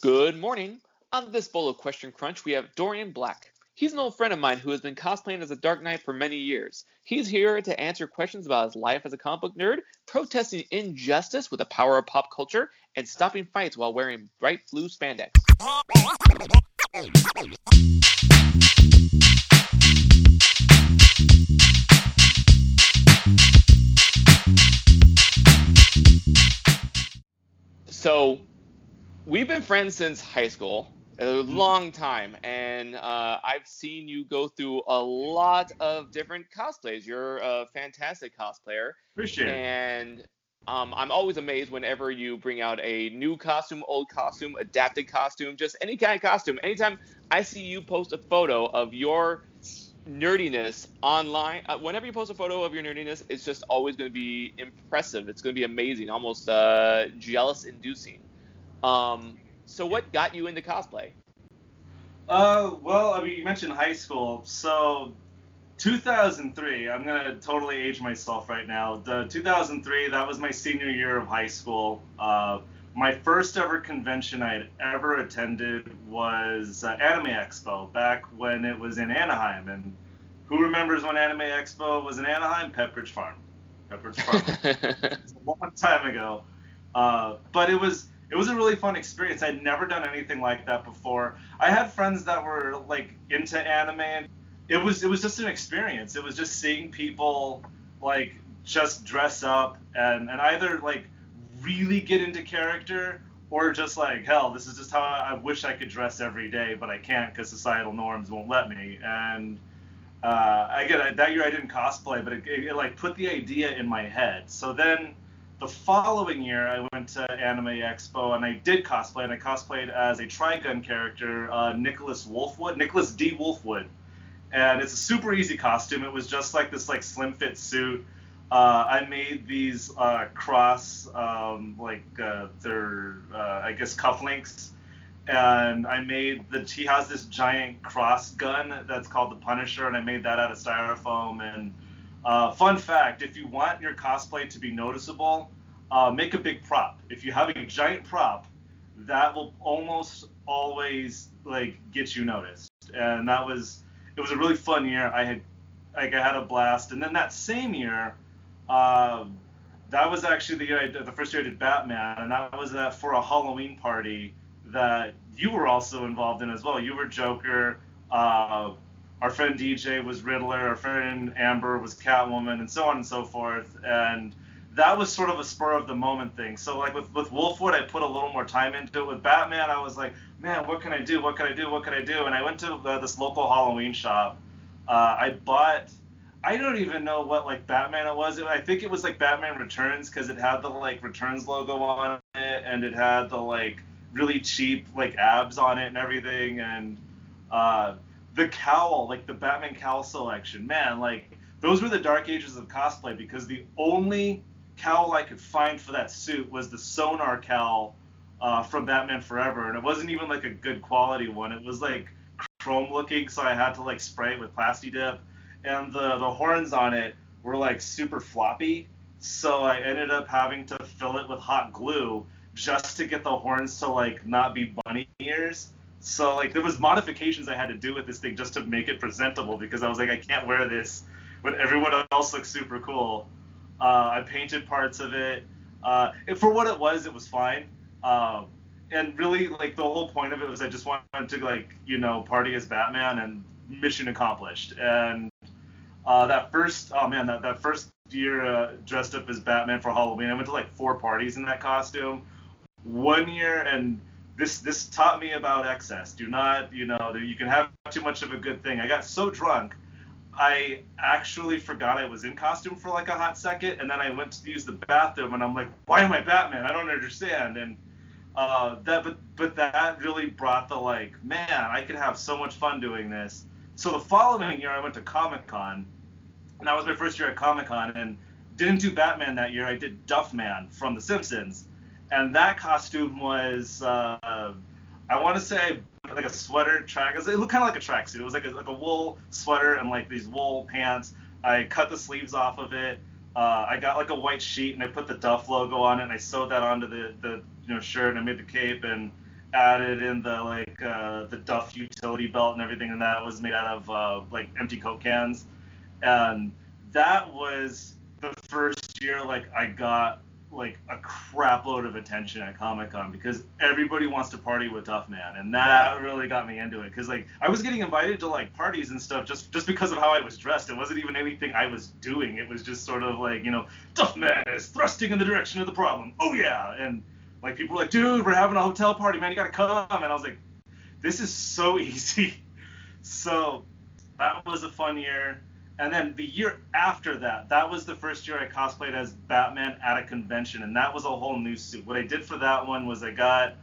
Good morning. On this bowl of Question Crunch, we have Dorian Black. He's an old friend of mine who has been cosplaying as a Dark Knight for many years. He's here to answer questions about his life as a comic book nerd, protesting injustice with the power of pop culture, and stopping fights while wearing bright blue spandex. So, we've been friends since high school, a Mm-hmm. long time, and uh, I've seen you go through a lot of different cosplays. You're a fantastic cosplayer, Appreciate it. and um, I'm always amazed whenever you bring out a new costume, old costume, adapted costume, just any kind of costume. Anytime I see you post a photo of your nerdiness online, uh, whenever you post a photo of your nerdiness, it's just always going to be impressive. It's going to be amazing, almost uh, jealous-inducing. Um, so, what got you into cosplay? Uh, well, I mean, you mentioned high school, so 2003. I'm gonna totally age myself right now. The 2003, that was my senior year of high school. Uh, my first ever convention I had ever attended was uh, Anime Expo back when it was in Anaheim. And who remembers when Anime Expo was in Anaheim? Pepperidge Farm. Pepperidge Farm. A long time ago. Uh, but it was it was a really fun experience. I'd never done anything like that before. I had friends that were like into anime. And it was it was just an experience. It was just seeing people like just dress up and and either like really get into character or just like hell this is just how i wish i could dress every day but i can't because societal norms won't let me and uh, again that year i didn't cosplay but it, it, it like put the idea in my head so then the following year i went to anime expo and i did cosplay and i cosplayed as a trigun character uh, nicholas wolfwood nicholas d wolfwood and it's a super easy costume it was just like this like slim fit suit uh, I made these uh, cross, um, like uh, they're, uh, I guess, cufflinks, and I made the. He has this giant cross gun that's called the Punisher, and I made that out of styrofoam. And uh, fun fact: if you want your cosplay to be noticeable, uh, make a big prop. If you have a giant prop, that will almost always like get you noticed. And that was, it was a really fun year. I had, like, I had a blast. And then that same year. Um, that was actually the year I did, the first year I did Batman, and that was uh, for a Halloween party that you were also involved in as well. You were Joker. Uh, our friend DJ was Riddler. Our friend Amber was Catwoman, and so on and so forth. And that was sort of a spur of the moment thing. So like with with Wolfwood, I put a little more time into it. With Batman, I was like, man, what can I do? What can I do? What can I do? And I went to this local Halloween shop. Uh, I bought I don't even know what like Batman it was. I think it was like Batman Returns because it had the like Returns logo on it and it had the like really cheap like abs on it and everything and uh, the cowl like the Batman cowl selection. Man, like those were the dark ages of cosplay because the only cowl I could find for that suit was the Sonar cowl uh, from Batman Forever and it wasn't even like a good quality one. It was like chrome looking, so I had to like spray it with Plasti Dip and the the horns on it were like super floppy. So I ended up having to fill it with hot glue just to get the horns to like not be bunny ears. So like there was modifications I had to do with this thing just to make it presentable because I was like I can't wear this when everyone else looks super cool. Uh, I painted parts of it. Uh, for what it was, it was fine. Um, and really, like the whole point of it was I just wanted to like you know party as Batman and mission accomplished. And uh, that first, oh man, that, that first year uh, dressed up as Batman for Halloween, I went to like four parties in that costume. One year, and this this taught me about excess. Do not, you know, you can have too much of a good thing. I got so drunk, I actually forgot I was in costume for like a hot second, and then I went to use the bathroom, and I'm like, why am I Batman? I don't understand. And uh, that, but but that really brought the like, man, I could have so much fun doing this. So the following year, I went to Comic Con, and that was my first year at Comic Con, and didn't do Batman that year. I did Duffman from The Simpsons, and that costume was, uh, I want to say, like a sweater track. It looked kind of like a tracksuit. It was like a, like a wool sweater and like these wool pants. I cut the sleeves off of it. Uh, I got like a white sheet and I put the Duff logo on it and I sewed that onto the, the you know shirt and I made the cape and added in the like uh, the Duff utility belt and everything, and that was made out of uh, like empty Coke cans, and that was the first year like I got like a crap load of attention at Comic Con because everybody wants to party with Duff Man, and that really got me into it. Because like I was getting invited to like parties and stuff just just because of how I was dressed. It wasn't even anything I was doing. It was just sort of like you know Duff Man is thrusting in the direction of the problem. Oh yeah, and like people were like, dude, we're having a hotel party, man. You gotta come. And I was like, this is so easy. so that was a fun year. And then the year after that, that was the first year I cosplayed as Batman at a convention, and that was a whole new suit. What I did for that one was I got,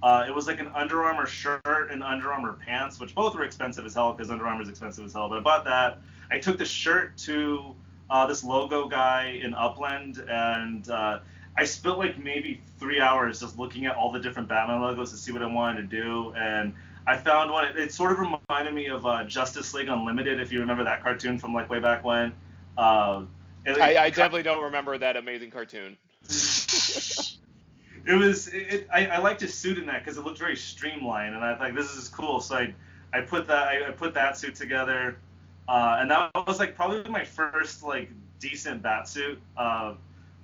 uh, it was like an Under Armour shirt and Under Armour pants, which both were expensive as hell because Under Armour is expensive as hell. But I bought that. I took the shirt to uh, this logo guy in Upland, and uh, I spent like maybe three hours just looking at all the different Batman logos to see what I wanted to do, and I found one. It, it sort of reminded me of uh, Justice League Unlimited, if you remember that cartoon from like way back when. Uh, it, I, I, definitely don't remember that amazing cartoon. it was. It, I, I liked his suit in that because it looked very streamlined, and I thought this is cool. So I, I put that I, I put that suit together, uh, and that was like probably my first like decent bat suit.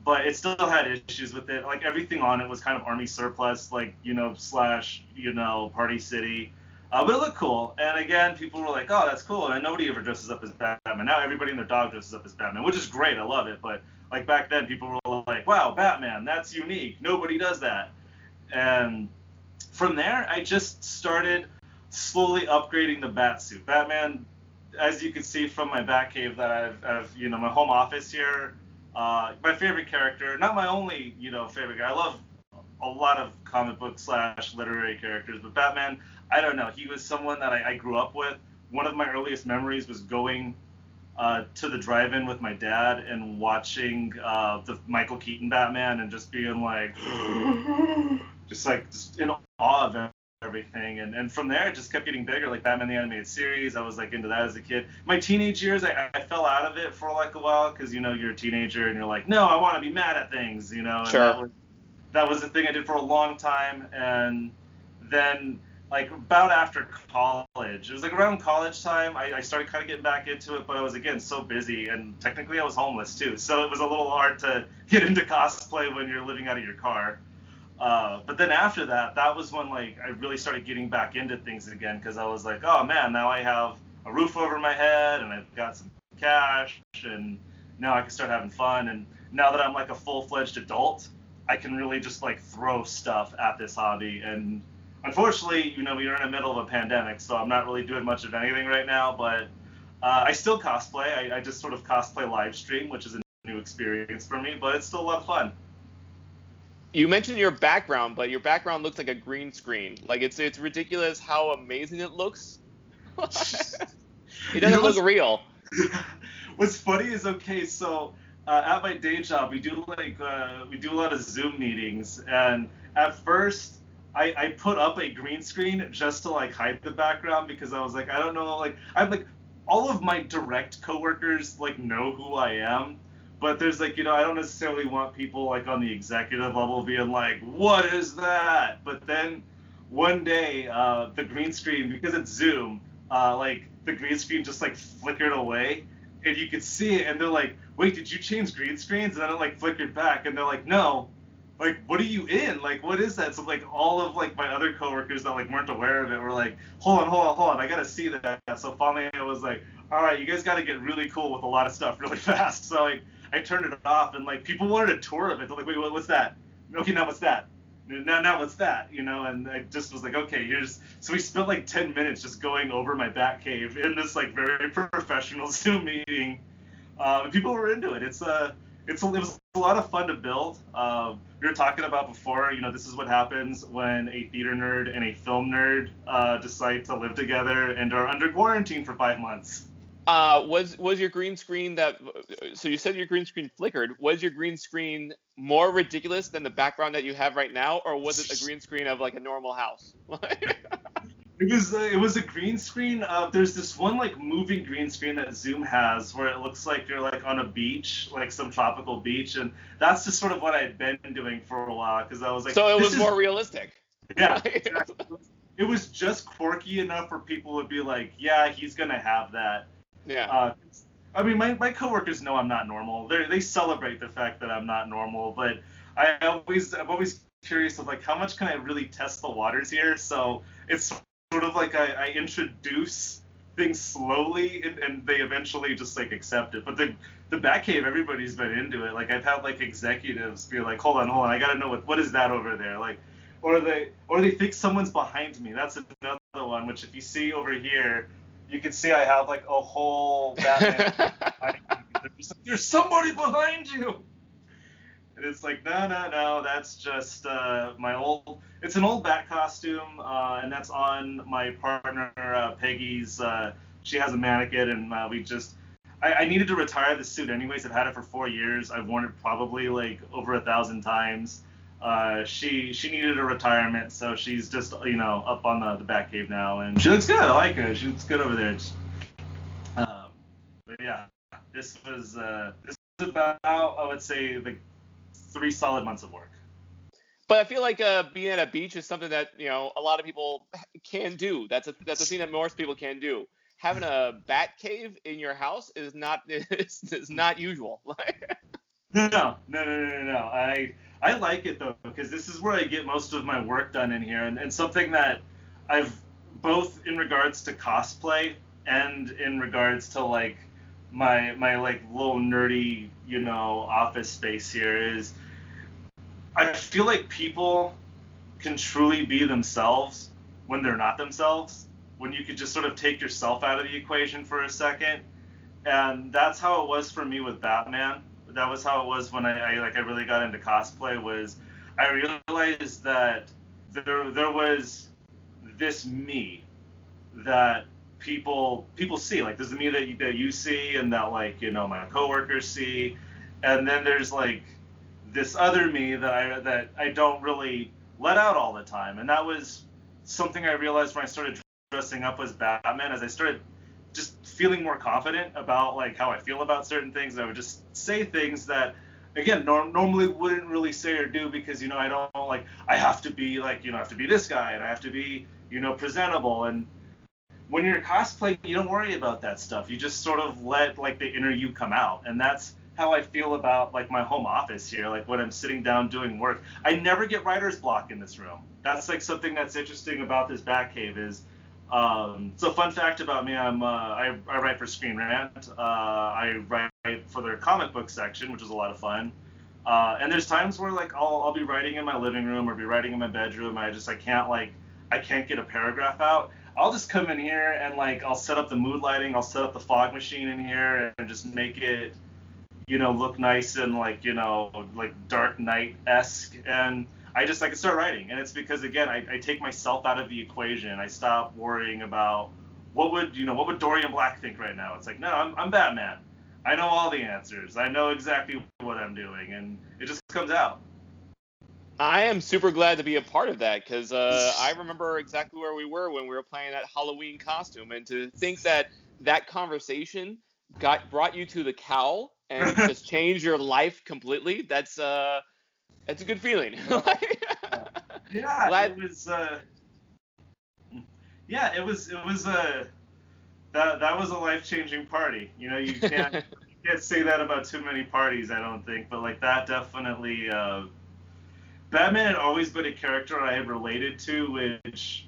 But it still had issues with it. Like everything on it was kind of army surplus, like you know slash you know Party City. Uh, but it looked cool. And again, people were like, "Oh, that's cool." And nobody ever dresses up as Batman. Now everybody and their dog dresses up as Batman, which is great. I love it. But like back then, people were like, "Wow, Batman, that's unique. Nobody does that." And from there, I just started slowly upgrading the bat suit. Batman, as you can see from my Batcave that I've, I've you know, my home office here uh, my favorite character, not my only, you know, favorite guy. I love a lot of comic book slash literary characters, but Batman, I don't know. He was someone that I, I grew up with. One of my earliest memories was going uh, to the drive-in with my dad and watching uh, the Michael Keaton Batman and just being like, just like just in awe of everything. And, and from there it just kept getting bigger like batman the animated series. I was like into that as a kid. My teenage years i, I fell out of it for like a while because you know you're a teenager and you're like no i want to be mad at things you know? And sure. that was that was the thing i did for a long time. And then like about after college it was like around college time I, I started kind of getting back into it but i was again so busy and technically i was homeless too. So it was a little hard to get into cosplay when you're living out of your car uh, but then after that, that was when like I really started getting back into things again because I was like, oh man, now I have a roof over my head and I've got some cash and now I can start having fun. And now that I'm like a full-fledged adult, I can really just like throw stuff at this hobby. And unfortunately, you know, we are in the middle of a pandemic, so I'm not really doing much of anything right now. But uh, I still cosplay. I, I just sort of cosplay live stream, which is a new experience for me, but it's still a lot of fun you mentioned your background, but your background looks like a green screen. Like it's it's ridiculous how amazing it looks. it doesn't you know, look real. What's funny is okay, so uh, at my day job we do like uh, we do a lot of Zoom meetings, and at first I, I put up a green screen just to like hide the background because I was like I don't know like I'm like all of my direct coworkers like know who I am but there's like you know I don't necessarily want people like on the executive level being like what is that? But then one day uh, the green screen because it's Zoom uh, like the green screen just like flickered away and you could see it and they're like wait did you change green screens? And then it like flickered back and they're like no. Like what are you in? Like what is that? So like all of like my other coworkers that like weren't aware of it were like hold on hold on hold on I gotta see that. So finally I was like all right you guys gotta get really cool with a lot of stuff really fast. So like I turned it off, and like people wanted a tour of it. They're like, wait, what's that? Okay, now what's that? Now, now what's that? You know, and I just was like, okay, here's. So we spent like 10 minutes just going over my bat cave in this like very professional Zoom meeting. And people were into it. It's a, uh, it's a, it was a lot of fun to build. Um, we were talking about before, you know, this is what happens when a theater nerd and a film nerd uh, decide to live together and are under quarantine for five months. Uh, was was your green screen that? So you said your green screen flickered. Was your green screen more ridiculous than the background that you have right now, or was it a green screen of like a normal house? it was uh, it was a green screen. Uh, there's this one like moving green screen that Zoom has where it looks like you're like on a beach, like some tropical beach, and that's just sort of what I had been doing for a while because I was like. So it was more realistic. Yeah, exactly. it was just quirky enough where people would be like, yeah, he's gonna have that. Yeah. Uh, I mean, my, my coworkers know I'm not normal. They they celebrate the fact that I'm not normal, but I always I'm always curious of like how much can I really test the waters here. So it's sort of like I, I introduce things slowly and, and, they eventually just like accept it. But the the Batcave, everybody's been into it. Like I've had like executives be like, hold on, hold on, I gotta know what what is that over there, like. Or they, or they think someone's behind me. That's another one. Which, if you see over here, you can see I have like a whole Batman. there's, there's somebody behind you. And it's like, no, no, no, that's just uh, my old. It's an old bat costume, uh, and that's on my partner uh, Peggy's. Uh, she has a mannequin, and uh, we just. I, I, needed to retire the suit anyways. I've had it for four years. I've worn it probably like over a thousand times. Uh, she she needed a retirement, so she's just you know up on the the Batcave now, and she looks good. I like her. She looks good over there. Um, but yeah, this was this was about I would say the three solid months of work. But I feel like uh, being at a beach is something that you know a lot of people can do. That's a that's a thing that most people can do. Having a bat cave in your house is not is, is not usual. no, no, no, no, no, no. I I like it though because this is where I get most of my work done in here, and, and something that I've both in regards to cosplay and in regards to like my my like little nerdy you know office space here is I feel like people can truly be themselves when they're not themselves when you could just sort of take yourself out of the equation for a second and that's how it was for me with Batman that was how it was when I, I like I really got into cosplay was I realized that there there was this me that people people see. Like there's the me that you, that you see and that like you know my coworkers see, and then there's like this other me that I that I don't really let out all the time. And that was something I realized when I started dressing up as Batman. As I started just feeling more confident about like how I feel about certain things, I would just say things that again norm- normally wouldn't really say or do because you know I don't like I have to be like you know I have to be this guy and I have to be you know presentable and when you're cosplaying, you don't worry about that stuff. You just sort of let like the inner you come out, and that's how I feel about like my home office here. Like when I'm sitting down doing work, I never get writer's block in this room. That's like something that's interesting about this Batcave is. Um, so fun fact about me, I'm uh, I, I write for Screen Rant. Uh, I write for their comic book section, which is a lot of fun. Uh, and there's times where like I'll, I'll be writing in my living room or be writing in my bedroom. I just I can't like I can't get a paragraph out. I'll just come in here and like I'll set up the mood lighting, I'll set up the fog machine in here and just make it, you know, look nice and like you know like Dark Knight esque, and I just I can start writing, and it's because again I, I take myself out of the equation. I stop worrying about what would you know what would Dorian Black think right now. It's like no, I'm I'm Batman. I know all the answers. I know exactly what I'm doing, and it just comes out. I am super glad to be a part of that because uh, I remember exactly where we were when we were playing that Halloween costume, and to think that that conversation got brought you to the cowl and just changed your life completely. That's uh, that's a good feeling. yeah, glad- it was. Uh, yeah, it was. It was a. Uh, that that was a life changing party. You know, you can't you can't say that about too many parties. I don't think, but like that definitely. Uh, Batman had always been a character I had related to, which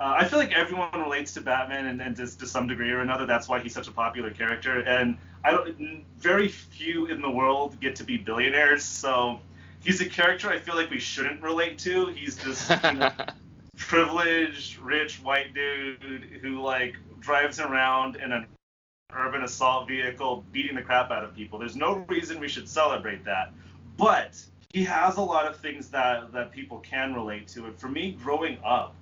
uh, I feel like everyone relates to Batman, and, and to, to, some degree or another, that's why he's such a popular character. And I don't, very few in the world get to be billionaires, so he's a character I feel like we shouldn't relate to. He's this you know, privileged, rich white dude who like drives around in an urban assault vehicle, beating the crap out of people. There's no reason we should celebrate that, but he has a lot of things that that people can relate to. And for me, growing up,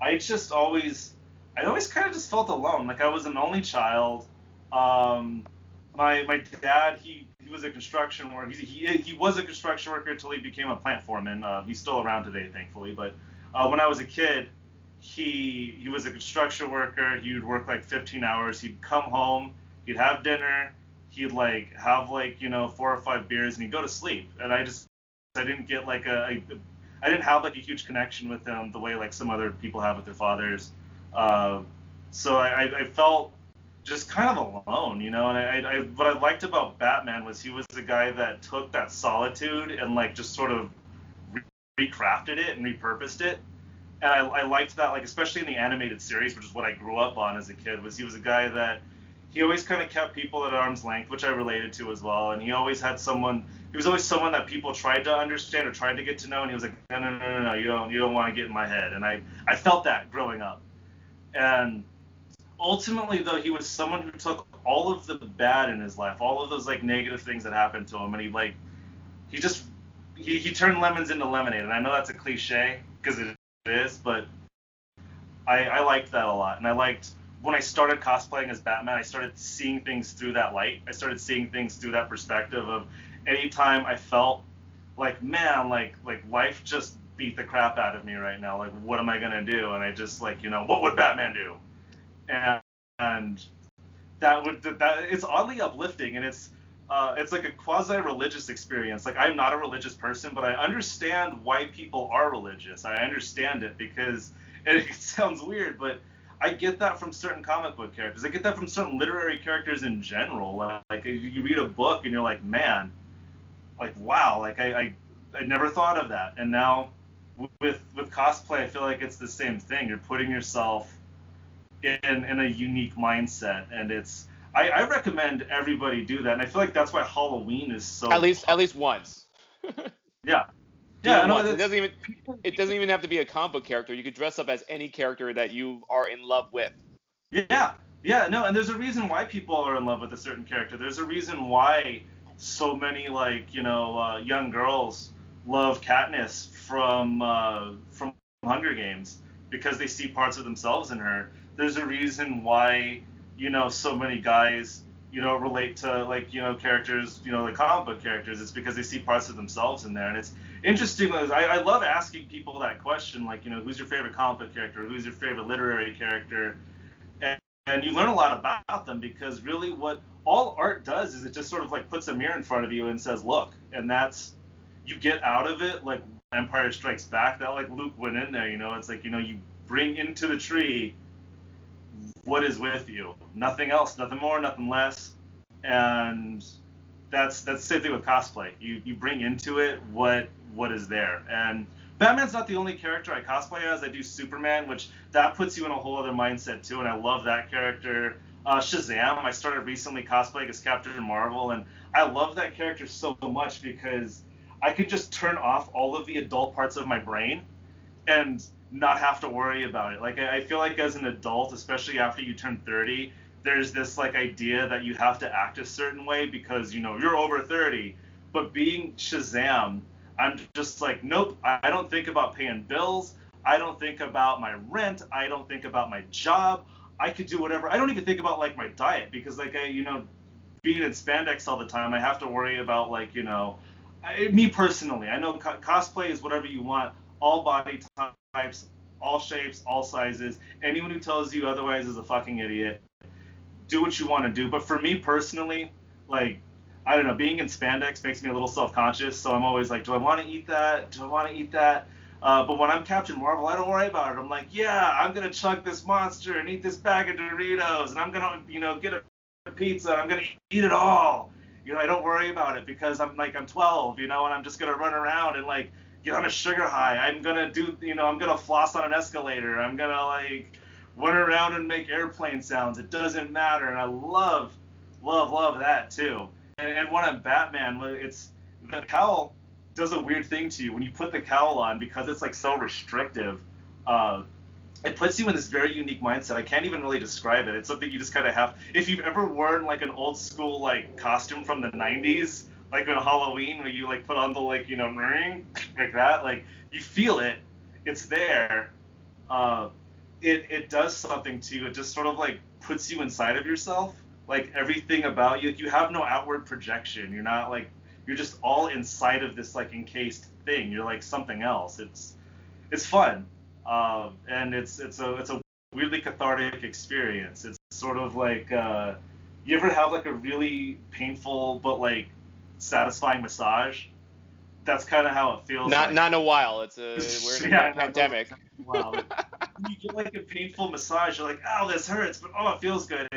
I just always, I always kind of just felt alone. Like I was an only child. Um, my my dad, he he was a construction worker. He, he, he was a construction worker until he became a plant foreman. Uh, he's still around today, thankfully. But uh, when I was a kid, he he was a construction worker. He would work like 15 hours. He'd come home. He'd have dinner. He'd like have like you know four or five beers, and he'd go to sleep. And I just I didn't get like a, a I didn't have like a huge connection with him the way like some other people have with their fathers. Uh, so I, I felt just kind of alone, you know. And I, I, what I liked about Batman was he was the guy that took that solitude and like just sort of recrafted it and repurposed it. And I, I liked that, like especially in the animated series, which is what I grew up on as a kid. Was he was a guy that he always kind of kept people at arm's length, which I related to as well. And he always had someone. He was always someone that people tried to understand or tried to get to know. And he was like, no, no, no, no, no, you don't, you don't want to get in my head. And I, I felt that growing up. And ultimately, though, he was someone who took all of the bad in his life, all of those like negative things that happened to him, and he like, he just, he, he turned lemons into lemonade. And I know that's a cliche because it is, but I, I liked that a lot. And I liked when I started cosplaying as Batman, I started seeing things through that light. I started seeing things through that perspective of anytime I felt like, man, like like life just beat the crap out of me right now. Like, what am I gonna do? And I just like, you know, what would Batman do? And and that would that it's oddly uplifting and it's uh, it's like a quasi religious experience. Like I'm not a religious person, but I understand why people are religious. I understand it because it sounds weird, but I get that from certain comic book characters. I get that from certain literary characters in general. Like you read a book and you're like, man, like wow, like I, I, I never thought of that. And now with with cosplay, I feel like it's the same thing. You're putting yourself in in a unique mindset, and it's I, I recommend everybody do that. And I feel like that's why Halloween is so at least at least once. yeah, yeah, no, it doesn't even it doesn't even have to be a comic book character. You could dress up as any character that you are in love with. Yeah, yeah, no, and there's a reason why people are in love with a certain character. There's a reason why so many like you know uh, young girls love Katniss from uh, from Hunger Games because they see parts of themselves in her. There's a reason why you know so many guys you know relate to like you know characters you know the comic book characters. It's because they see parts of themselves in there, and it's interesting I, I love asking people that question, like, you know, who's your favorite comic book character? Who's your favorite literary character? And, and you learn a lot about them because really what all art does is it just sort of like puts a mirror in front of you and says, look, and that's, you get out of it like Empire Strikes Back, that like Luke went in there, you know, it's like, you know, you bring into the tree what is with you. Nothing else, nothing more, nothing less. And that's that's the same thing with cosplay. You you bring into it what what is there. And Batman's not the only character I cosplay as. I do Superman, which that puts you in a whole other mindset too, and I love that character. Uh, Shazam, I started recently cosplaying as Captain Marvel, and I love that character so much because I can just turn off all of the adult parts of my brain and not have to worry about it. Like I, I feel like as an adult, especially after you turn 30, there's this like idea that you have to act a certain way because you know you're over 30. But being Shazam, I'm just like, nope, I don't think about paying bills. I don't think about my rent. I don't think about my job. I could do whatever. I don't even think about like my diet because like I, you know, being in spandex all the time, I have to worry about like, you know, I, me personally. I know co- cosplay is whatever you want, all body types, all shapes, all sizes. Anyone who tells you otherwise is a fucking idiot. Do what you want to do. But for me personally, like I don't know, being in spandex makes me a little self-conscious, so I'm always like, do I want to eat that? Do I want to eat that? Uh, but when I'm Captain Marvel, I don't worry about it. I'm like, yeah, I'm gonna chug this monster and eat this bag of Doritos, and I'm gonna, you know, get a pizza. I'm gonna eat it all. You know, I don't worry about it because I'm like I'm 12, you know, and I'm just gonna run around and like get on a sugar high. I'm gonna do, you know, I'm gonna floss on an escalator. I'm gonna like run around and make airplane sounds. It doesn't matter, and I love, love, love that too. And, and when I'm Batman, it's the cowl does a weird thing to you when you put the cowl on because it's like so restrictive. Uh, it puts you in this very unique mindset. I can't even really describe it. It's something you just kind of have. If you've ever worn like an old school like costume from the '90s, like on Halloween, where you like put on the like you know ring like that, like you feel it. It's there. Uh, it it does something to you. It just sort of like puts you inside of yourself like everything about you. like, You have no outward projection. You're not like you're just all inside of this like encased thing. You're like something else. It's it's fun, um, and it's it's a it's a weirdly cathartic experience. It's sort of like uh, you ever have like a really painful but like satisfying massage, that's kind of how it feels. Not like. not in a while. It's a we're in Yeah, a pandemic. Wow. you get like a painful massage, you're like, oh, this hurts, but oh, it feels good.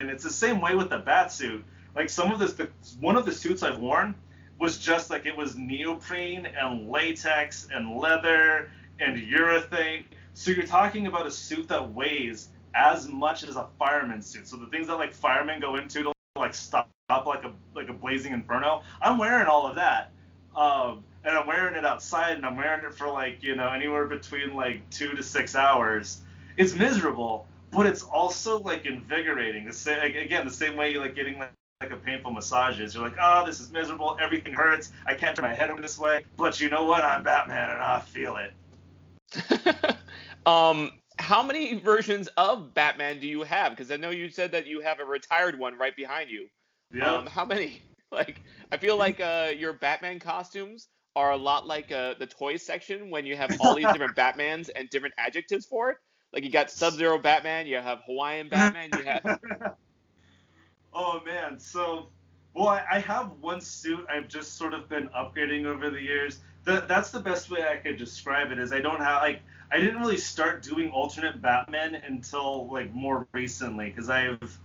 And it's the same way with the bat suit. Like some of this, the, one of the suits I've worn was just like it was neoprene and latex and leather and urethane. So you're talking about a suit that weighs as much as a fireman's suit. So the things that like firemen go into to like stop like a like a blazing inferno, I'm wearing all of that. Um, and I'm wearing it outside, and I'm wearing it for like you know anywhere between like two to six hours. It's miserable, but it's also like invigorating. The same again, the same way you like getting like, like a painful massage is. You're like, oh, this is miserable. Everything hurts. I can't turn my head over this way. But you know what? I'm Batman, and I feel it. um, how many versions of Batman do you have? Because I know you said that you have a retired one right behind you. Yeah. Um, how many? Like, I feel like uh, your Batman costumes are a lot like uh, the toys section when you have all these different Batmans and different adjectives for it. Like you got Sub-Zero Batman, you have Hawaiian Batman, you have. oh man, so well, I, I have one suit I've just sort of been upgrading over the years. That that's the best way I could describe it. Is I don't have like I didn't really start doing alternate Batman until like more recently because I've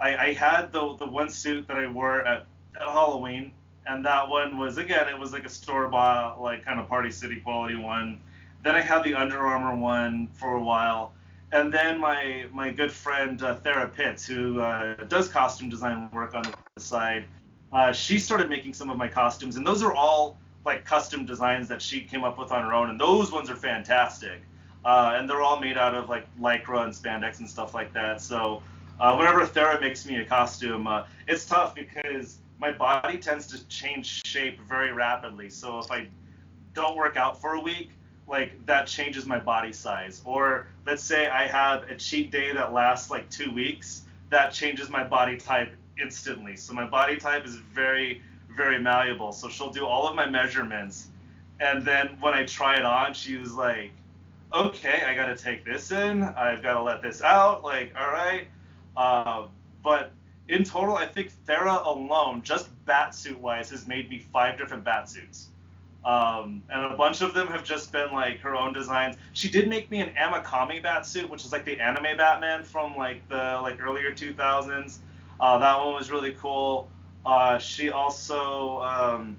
I, I had the the one suit that I wore at, at Halloween and that one was again it was like a store bought like kind of party city quality one. Then i had the under armour one for a while and then my my good friend uh, thera pitts who uh, does costume design work on the side uh, she started making some of my costumes and those are all like custom designs that she came up with on her own and those ones are fantastic. Uh, and they're all made out of like lycra and spandex and stuff like that so uh, whenever thera makes me a costume uh, it's tough because my body tends to change shape very rapidly. So if I don't work out for a week, like that changes my body size. Or let's say I have a cheat day that lasts like two weeks, that changes my body type instantly. So my body type is very, very malleable. So she'll do all of my measurements. And then when I try it on, she was like, okay, I got to take this in. I've got to let this out. Like, all right. Uh, but in total, I think Thera alone, just batsuit wise, has made me five different batsuits. Um, and a bunch of them have just been like her own designs. She did make me an Asamiya batsuit, which is like the anime Batman from like the like earlier 2000s. Uh, that one was really cool. Uh, she also um,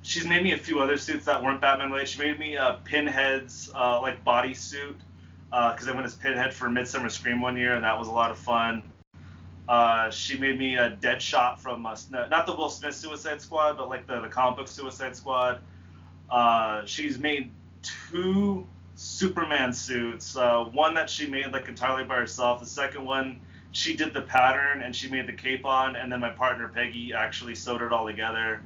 she's made me a few other suits that weren't Batman related. She made me a Pinhead's uh, like bodysuit because uh, I went as Pinhead for Midsummer Scream one year, and that was a lot of fun. Uh, she made me a Deadshot from uh, not the Will Smith Suicide Squad, but like the, the comic book Suicide Squad. Uh, she's made two Superman suits. Uh, one that she made like entirely by herself. The second one she did the pattern and she made the cape on, and then my partner Peggy actually sewed it all together.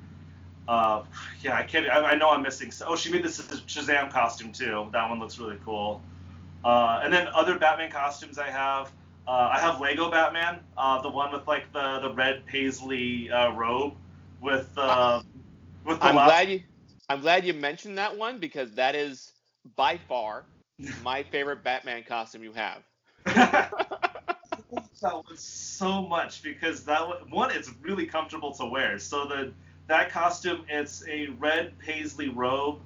Uh, yeah, I can't. I, I, know I'm missing. Oh, she made this Shazam costume too. That one looks really cool. Uh, and then other Batman costumes I have. Uh, I have Lego Batman, uh, the one with like the, the red paisley uh, robe with uh, with the. I'm glad you. I'm glad you mentioned that one because that is by far my favorite Batman costume you have. that was so much because that one it's really comfortable to wear. So the that costume it's a red paisley robe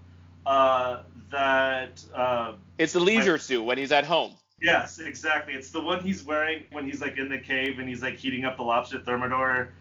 uh, that. Uh, it's the leisure suit when he's at home. Yes, exactly. It's the one he's wearing when he's like in the cave and he's like heating up the lobster thermidor,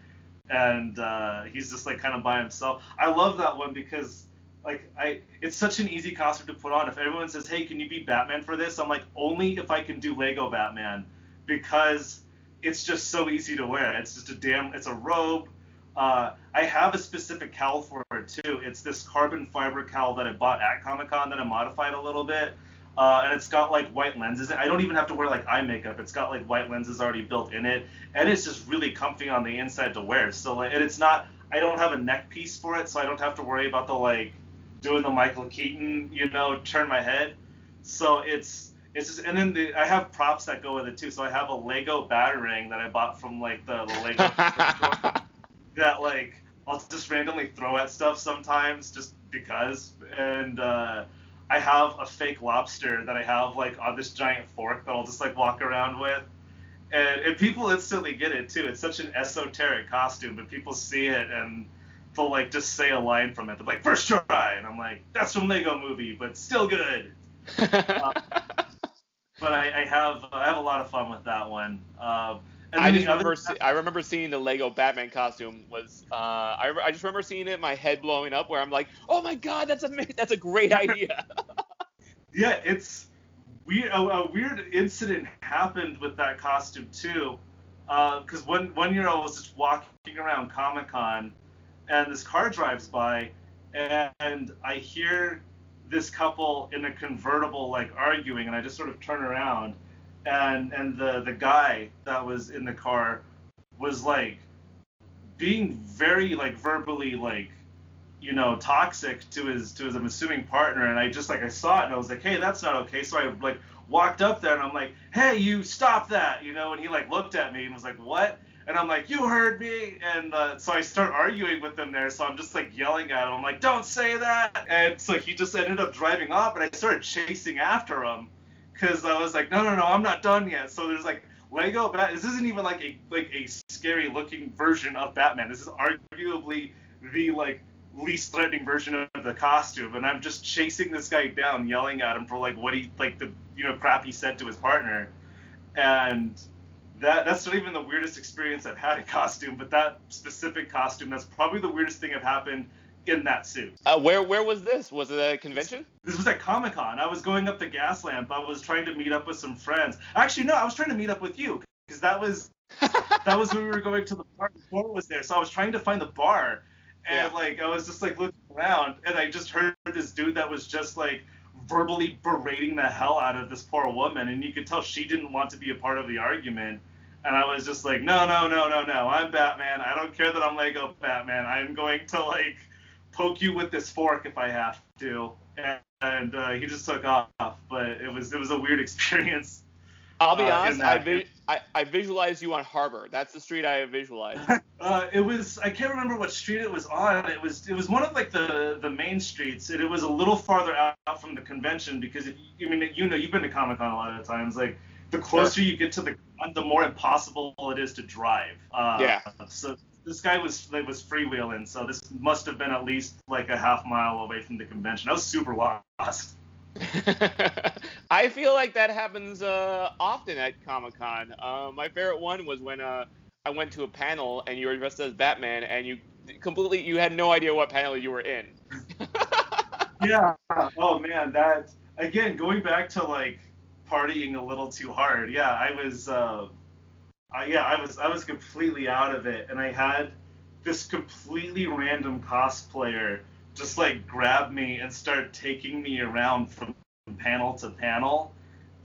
and uh, he's just like kind of by himself. I love that one because like I, it's such an easy costume to put on. If everyone says, "Hey, can you be Batman for this?" I'm like, only if I can do Lego Batman because it's just so easy to wear. It's just a damn. It's a robe. Uh, I have a specific cowl for it too. It's this carbon fiber cowl that I bought at Comic Con that I modified a little bit uh, and it's got like white lenses. I don't even have to wear like eye makeup. It's got like white lenses already built in it, and it's just really comfy on the inside to wear. So like, and it's not. I don't have a neck piece for it, so I don't have to worry about the like doing the Michael Keaton, you know, turn my head. So it's it's just, and then the, I have props that go with it too. So I have a Lego batarang that I bought from like the, the Lego that like I'll just randomly throw at stuff sometimes just because, and. uh I have a fake lobster that I have like on this giant fork that I'll just like walk around with. And, and people instantly get it too. It's such an esoteric costume, but people see it and they'll like just say a line from it. They're like first try, and I'm like that's from Lego Movie, but still good. uh, but I, I, have I have a lot of fun with that one. Uh, I just remember see, I remember seeing the Lego Batman costume was uh, I, I just remember seeing it, my head blowing up, where I'm like, oh my god, that's a that's a great idea. yeah, it's weird. A, a, weird incident happened with that costume too, because uh, one one year I was just walking around Comic Con, and this car drives by, and I hear this couple in a convertible like arguing, and I just sort of turn around and and the the guy that was in the car was like being very like verbally like you know toxic to his to his I'm assuming partner. And I just like I saw it and I was like hey that's not okay. So I like walked up there and I'm like hey you stop that you know? And he like looked at me and was like what? And I'm like you heard me. And uh, so I start arguing with him there. So I'm just like yelling at him. I'm like don't say that. And so he just ended up driving off and I started chasing after him because I was like, no, no, no, I'm not done yet. So there's like Lego Bat. This isn't even like a like a scary looking version of Batman. This is arguably the like least threatening version of the costume, and I'm just chasing this guy down, yelling at him for like what he like the you know crap he said to his partner, and that that's not even the weirdest experience I've had in costume, but that specific costume that's probably the weirdest thing I've happened in that suit. Uh, where where was this? Was it a convention? This was at Comic Con. I was going up to Gaslamp. I was trying to meet up with some friends. Actually, no, I was trying to meet up with you because that was that was when we were going to the bar before was there. So I was trying to find the bar, and yeah. like I was just like looking around, and I just heard this dude that was just like verbally berating the hell out of this poor woman, and you could tell she didn't want to be a part of the argument. And I was just like, no, no, no, no, no. I'm Batman. I don't care that I'm Lego Batman. I'm going to like poke you with this fork if I have to. And, and uh, he just took off. But it was it was a weird experience. I'll be uh, honest. I, vi- I, I visualized you on Harbor. That's the street I visualized. uh, it was I can't remember what street it was on. It was it was one of like the the main streets, and it was a little farther out from the convention because if you, I mean you know you've been to Comic Con a lot of times. Like the closer sure. you get to the the more impossible it is to drive. Uh, yeah. So this guy was like was freewheeling, so this must have been at least like a half mile away from the convention. I was super lost. I feel like that happens uh, often at Comic Con. Uh, my favorite one was when uh, I went to a panel and you were dressed as Batman and you completely you had no idea what panel you were in. yeah. Oh man, that again going back to like partying a little too hard. Yeah, I was. I, yeah, I was I was completely out of it, and I had this completely random cosplayer just like grab me and start taking me around from panel to panel,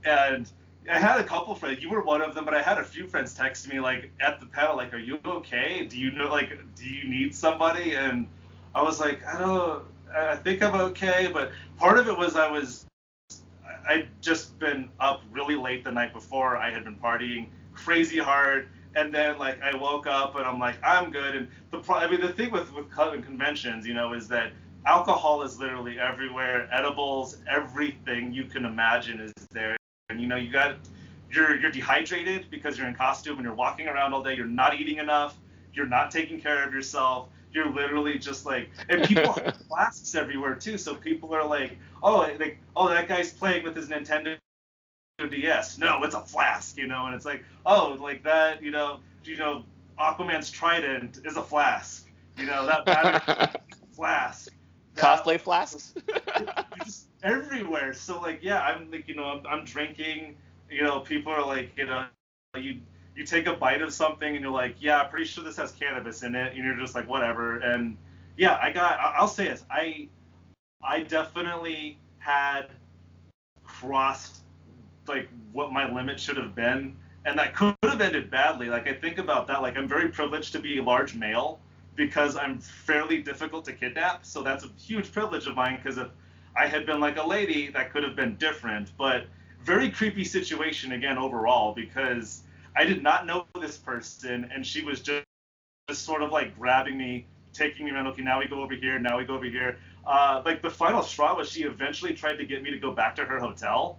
and I had a couple friends. You were one of them, but I had a few friends text me like at the panel, like, "Are you okay? Do you know like do you need somebody?" And I was like, "I don't. I think I'm okay." But part of it was I was I'd just been up really late the night before. I had been partying crazy hard. And then like I woke up and I'm like I'm good. And the pro- I mean the thing with with conventions, you know, is that alcohol is literally everywhere. Edibles, everything you can imagine is there. And you know you got you're you're dehydrated because you're in costume and you're walking around all day. You're not eating enough. You're not taking care of yourself. You're literally just like, and people have flasks everywhere too. So people are like, oh, like, oh, that guy's playing with his Nintendo DS. No, it's a flask, you know, and it's like, oh, like that, you know, you know, Aquaman's trident is a flask, you know, that battery flask. Cosplay flasks. just everywhere. So like, yeah, I'm like, you know, I'm, I'm drinking. You know, people are like, you know, you you take a bite of something and you're like, yeah, I'm pretty sure this has cannabis in it, and you're just like, whatever. And yeah, I got. I'll say this. I I definitely had crossed like what my limit should have been, and that could have ended badly. Like I think about that. Like I'm very privileged to be a large male because I'm fairly difficult to kidnap. So that's a huge privilege of mine. Because if I had been like a lady, that could have been different. But very creepy situation again overall because I did not know this person and she was just, just sort of like grabbing me, taking me around. Okay, now we go over here. Now we go over here. Uh, like the final straw was she eventually tried to get me to go back to her hotel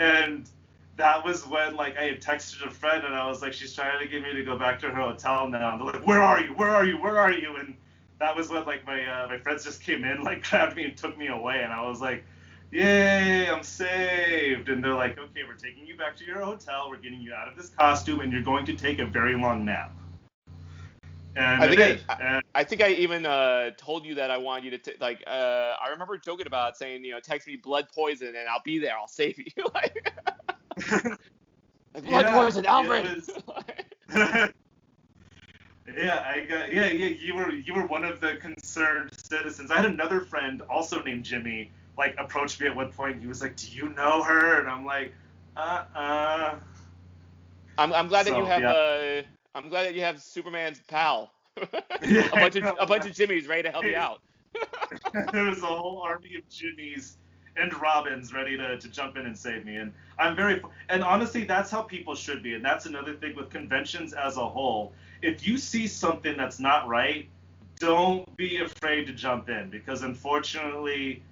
and that was when like I had texted a friend and I was like, she's trying to get me to go back to her hotel now. And they're like, where are you? Where are you? Where are you? And that was when like my uh, my friends just came in, like grabbed me and took me away, and I was like, "Yay, I'm saved!" And they're like, "Okay, we're taking you back to your hotel. We're getting you out of this costume, and you're going to take a very long nap." And I think did. I, I think I even uh, told you that I wanted you to t- like. Uh, I remember joking about saying, you know, text me blood poison and I'll be there. I'll save you. like, like, blood Yeah, poison, Alfred. was- yeah, I got yeah, yeah. You were you were one of the concerned citizens. I had another friend also named Jimmy. Like approached me at one point. He was like, "Do you know her?" And I'm like, "Uh, uh." I'm, I'm glad that you have. yeah. Uh, I'm glad that you have Superman's pal. A bunch of a bunch of Jimmys ready to help you out. there was a whole army of Jimmys and Robins ready to, to jump in and save me. And I'm very, and honestly, that's how people should be. And that's another thing with conventions as a whole. If you see something that's not right, don't be afraid to jump in because unfortunately,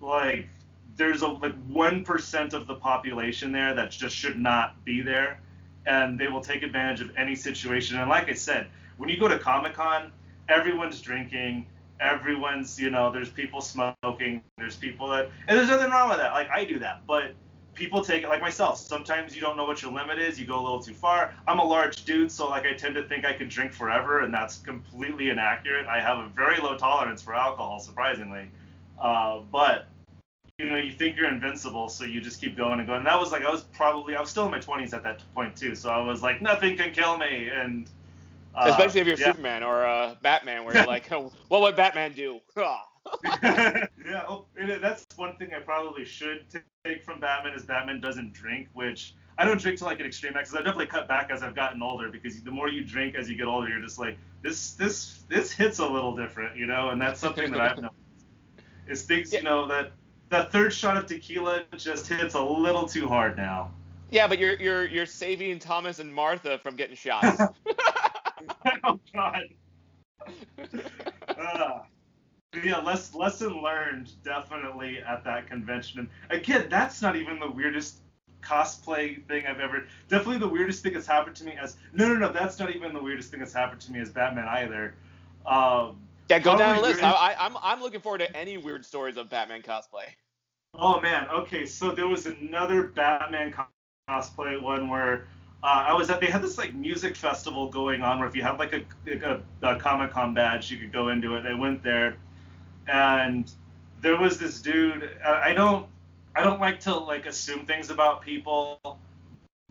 like, there's a like one percent of the population there that just should not be there, and they will take advantage of any situation. And like I said, when you go to Comic Con, everyone's drinking, everyone's you know, there's people smoking, there's people that, and there's nothing wrong with that. Like I do that, but people take it like myself. Sometimes you don't know what your limit is. You go a little too far. I'm a large dude, so like I tend to think I can drink forever, and that's completely inaccurate. I have a very low tolerance for alcohol, surprisingly. Uh, but you know, you think you're invincible, so you just keep going and going. And that was like I was probably I was still in my 20s at that point too, so I was like nothing can kill me, and uh, Especially if you're yeah. Superman or uh, Batman, where you're like, oh, what would Batman do? Ah. yeah, oh, that's one thing I probably should take from Batman is Batman doesn't drink, which I don't drink to like an extreme because I've definitely cut back as I've gotten older because the more you drink as you get older, you're just like this this this hits a little different, you know, and that's something that I've noticed. Is things Yeah. you know that that third shot of tequila just hits a little too hard now. Yeah, but you're you're you're saving Thomas and Martha from getting shots. oh God. Uh, yeah, less, lesson learned definitely at that convention. And again, that's not even the weirdest cosplay thing I've ever. Definitely the weirdest thing that's happened to me as. No, no, no, that's not even the weirdest thing that's happened to me as Batman either. Um, yeah, go down the list. I, I, I'm I'm looking forward to any weird stories of Batman cosplay. Oh man, okay, so there was another Batman cosplay one where uh, I was at. They had this like music festival going on where if you had like a, like a, a Comic Con badge, you could go into it. I went there, and there was this dude. uh, I don't, I don't like to like assume things about people,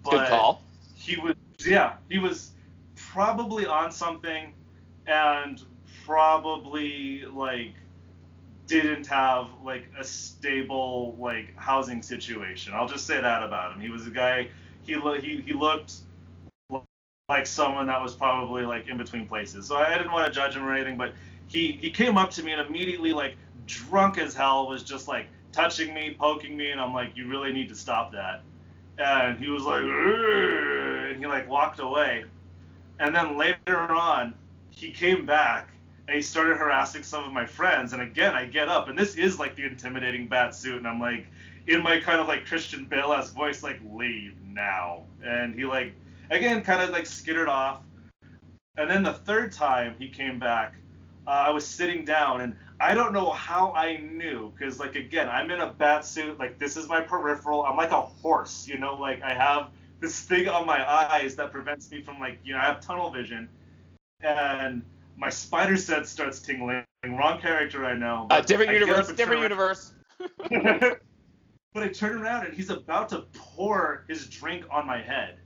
but Good call. he was yeah he was probably on something and probably like didn't have like a stable like housing situation. I'll just say that about him. He was a guy he lo- he, he looked like someone that was probably like in between places. So i didn't want to judge him or anything but he he came up to me and immediately like drunk as hell was just like touching me poking me and i'm like you really need to stop that. And he was like and he like walked away. And then later on he came back he started harassing some of my friends and again i get up and this is like the intimidating bat suit and i'm like in my kind of like christian bale ass voice like leave now. And he like again kind of like skittered off. And then the third time he came back uh, i was sitting down and i don't know how i knew because like again i'm in a bat suit like this is my peripheral i'm like a horse you know like i have this thing on my eyes that prevents me from like you know i have tunnel vision. And my spider sense starts tingling. Wrong character i know Uh, different I universe. Different universe. but i turn around and he's about to pour his drink on my head.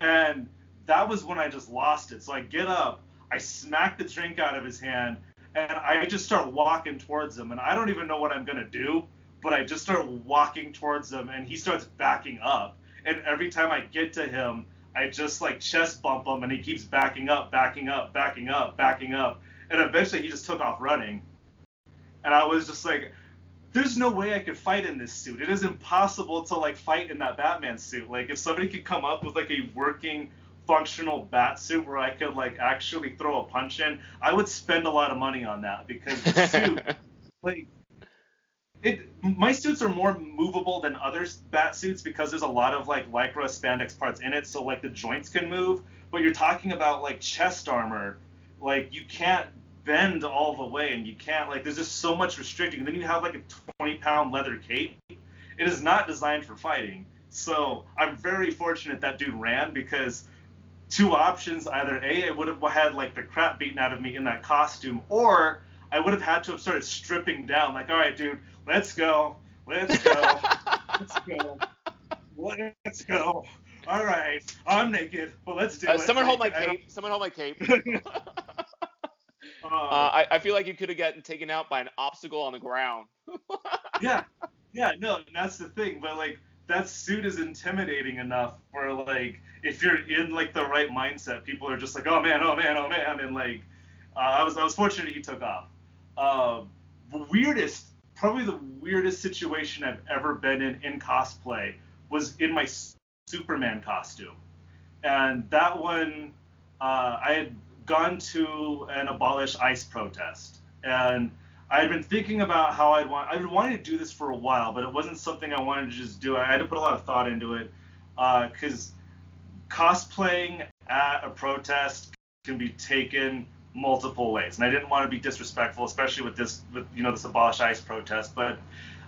And that was when i just lost it. So i get up i smack the drink out of his hand and i just start walking towards him. And i don't even know what i'm going to do but i just start walking towards him and he starts backing up. And every time i get to him i just like chest bump him and he keeps backing up backing up backing up backing up and eventually he just took off running and i was just like there's no way I could fight in this suit. It is impossible to like fight in that Batman suit. Like if somebody could come up with like a working functional bat suit where I could like actually throw a punch in, I would spend a lot of money on that because the suit like it my suits are more movable than other bat suits because there's a lot of like lycra spandex parts in it so like the joints can move but you're talking about like chest armor like you can't bend all the way and you can't like there's just so much restricting. Then you have like a 20 pound leather cape. It is not designed for fighting. So I'm very fortunate that dude ran because two options either a I would have had like the crap beaten out of me in that costume or I would have had to have started stripping down like all right dude let's go let's go let's go let's go all right I'm naked but let's do Uh, it someone hold my Like, I don't- cape. Someone hold my cape. Uh, Uh, I, I feel like you could have gotten taken out by an obstacle on the ground. yeah, yeah, no, that's the thing. But like, that suit is intimidating enough where like, if you're in like the right mindset, people are just like, oh man, oh man, oh man, and like, uh, I was I was fortunate he took off. The weirdest, probably the weirdest situation I've ever been in in cosplay was in my Superman costume, and that one, uh, I had gone to an abolish ICE protest, and I had been thinking about how I'd want. I've been wanting to do this for a while, but it wasn't something I wanted to just do. I had to put a lot of thought into it, because cosplaying at a protest can be taken multiple ways, and I didn't want to be disrespectful, especially with this, with you know, this abolish ICE protest. But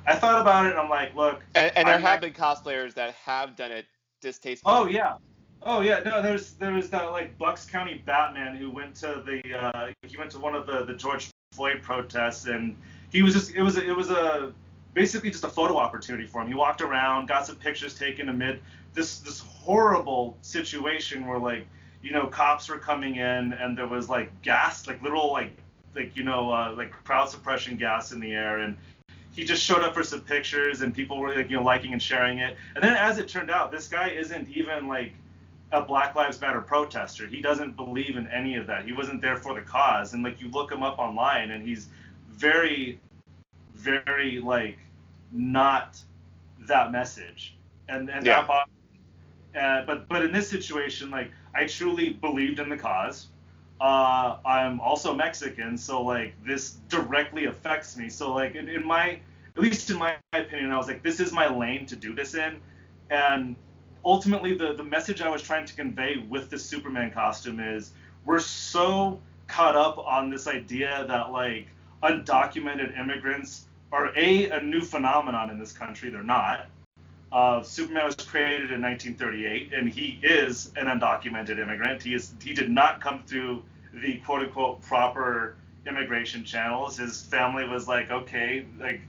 I thought about it, and I'm like, look, And, and there I'm have not- been cosplayers that have done it distastefully. Oh yeah. Oh yeah, no, there's there was that like Bucks County Batman who went to the uh, he went to one of the the George Floyd protests and he was just it was a, it was a basically just a photo opportunity for him. He walked around, got some pictures taken amid this this horrible situation where like you know cops were coming in and there was like gas like literal like like you know uh, like crowd suppression gas in the air. And he just showed up for some pictures and people were like you know liking and sharing it. And then as it turned out this guy isn't even like a black lives matter protester. He doesn't believe in any of that. He wasn't there for the cause. And like you look him up online and he's very very like not that message. And and Yeah. that bothered uh, but but in this situation like i truly believed in the cause. Uh, i'm also mexican so like this directly affects me. So like in, in my at least in my opinion i was like this is my lane to do this in. And ultimately the, the message i was trying to convey with this superman costume is we're so caught up on this idea that like undocumented immigrants are a a new phenomenon in this country. They're not uh, Superman was created in 1938, and he is an undocumented immigrant. He is he did not come through the quote unquote proper immigration channels. His family was like, okay, like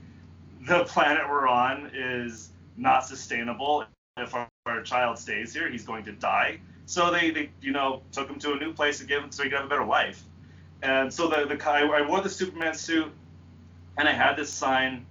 the planet we're on is not sustainable. If our, our child stays here, he's going to die. So they, they you know took him to a new place to give him so he could have a better life. And so the the I, I wore the Superman suit, and I had this sign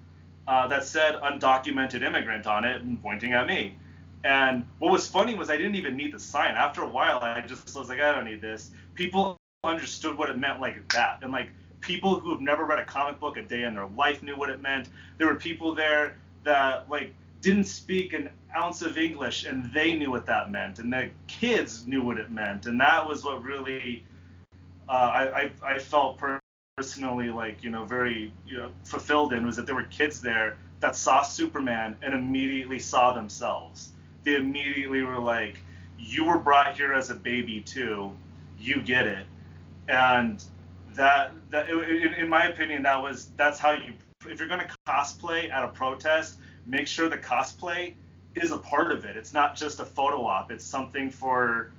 uh, that said undocumented immigrant on it and pointing at me. And what was funny was I didn't even need the sign. After a while, I just was like, I don't need this. People understood what it meant like that. And like people who have never read a comic book a day in their life knew what it meant. There were people there that like didn't speak an ounce of English and they knew what that meant. And the kids knew what it meant. And that was what really uh, I, I, I felt personally like you know very you know fulfilled in was that there were kids there that saw Superman and immediately saw themselves. They immediately were like, "You were brought here as a baby too. You get it." And that that in, in my opinion, that was that's how you if you're going to cosplay at a protest, make sure the cosplay is a part of it. It's not just a photo op. It's something for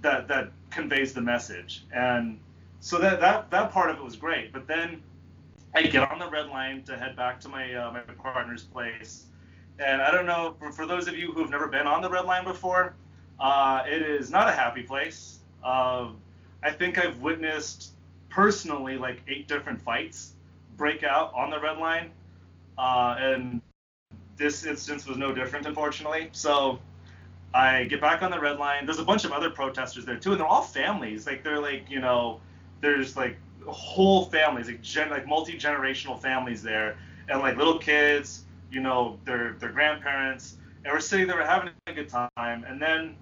that that conveys the message. And so that that that part of it was great. But then I get on the red line to head back to my uh, my partner's place, and I don't know for, for those of you who have never been on the red line before, uh, it is not a happy place. Uh, I think I've witnessed personally like eight different fights break out on the red line, uh, and this instance was no different, unfortunately. So I get back on the red line. There's a bunch of other protesters there too, and they're all families. Like they're like you know, there's like whole families, like gen- like multi generational families there, and like little kids, you know, their their grandparents, and we're sitting there we're having a good time, and then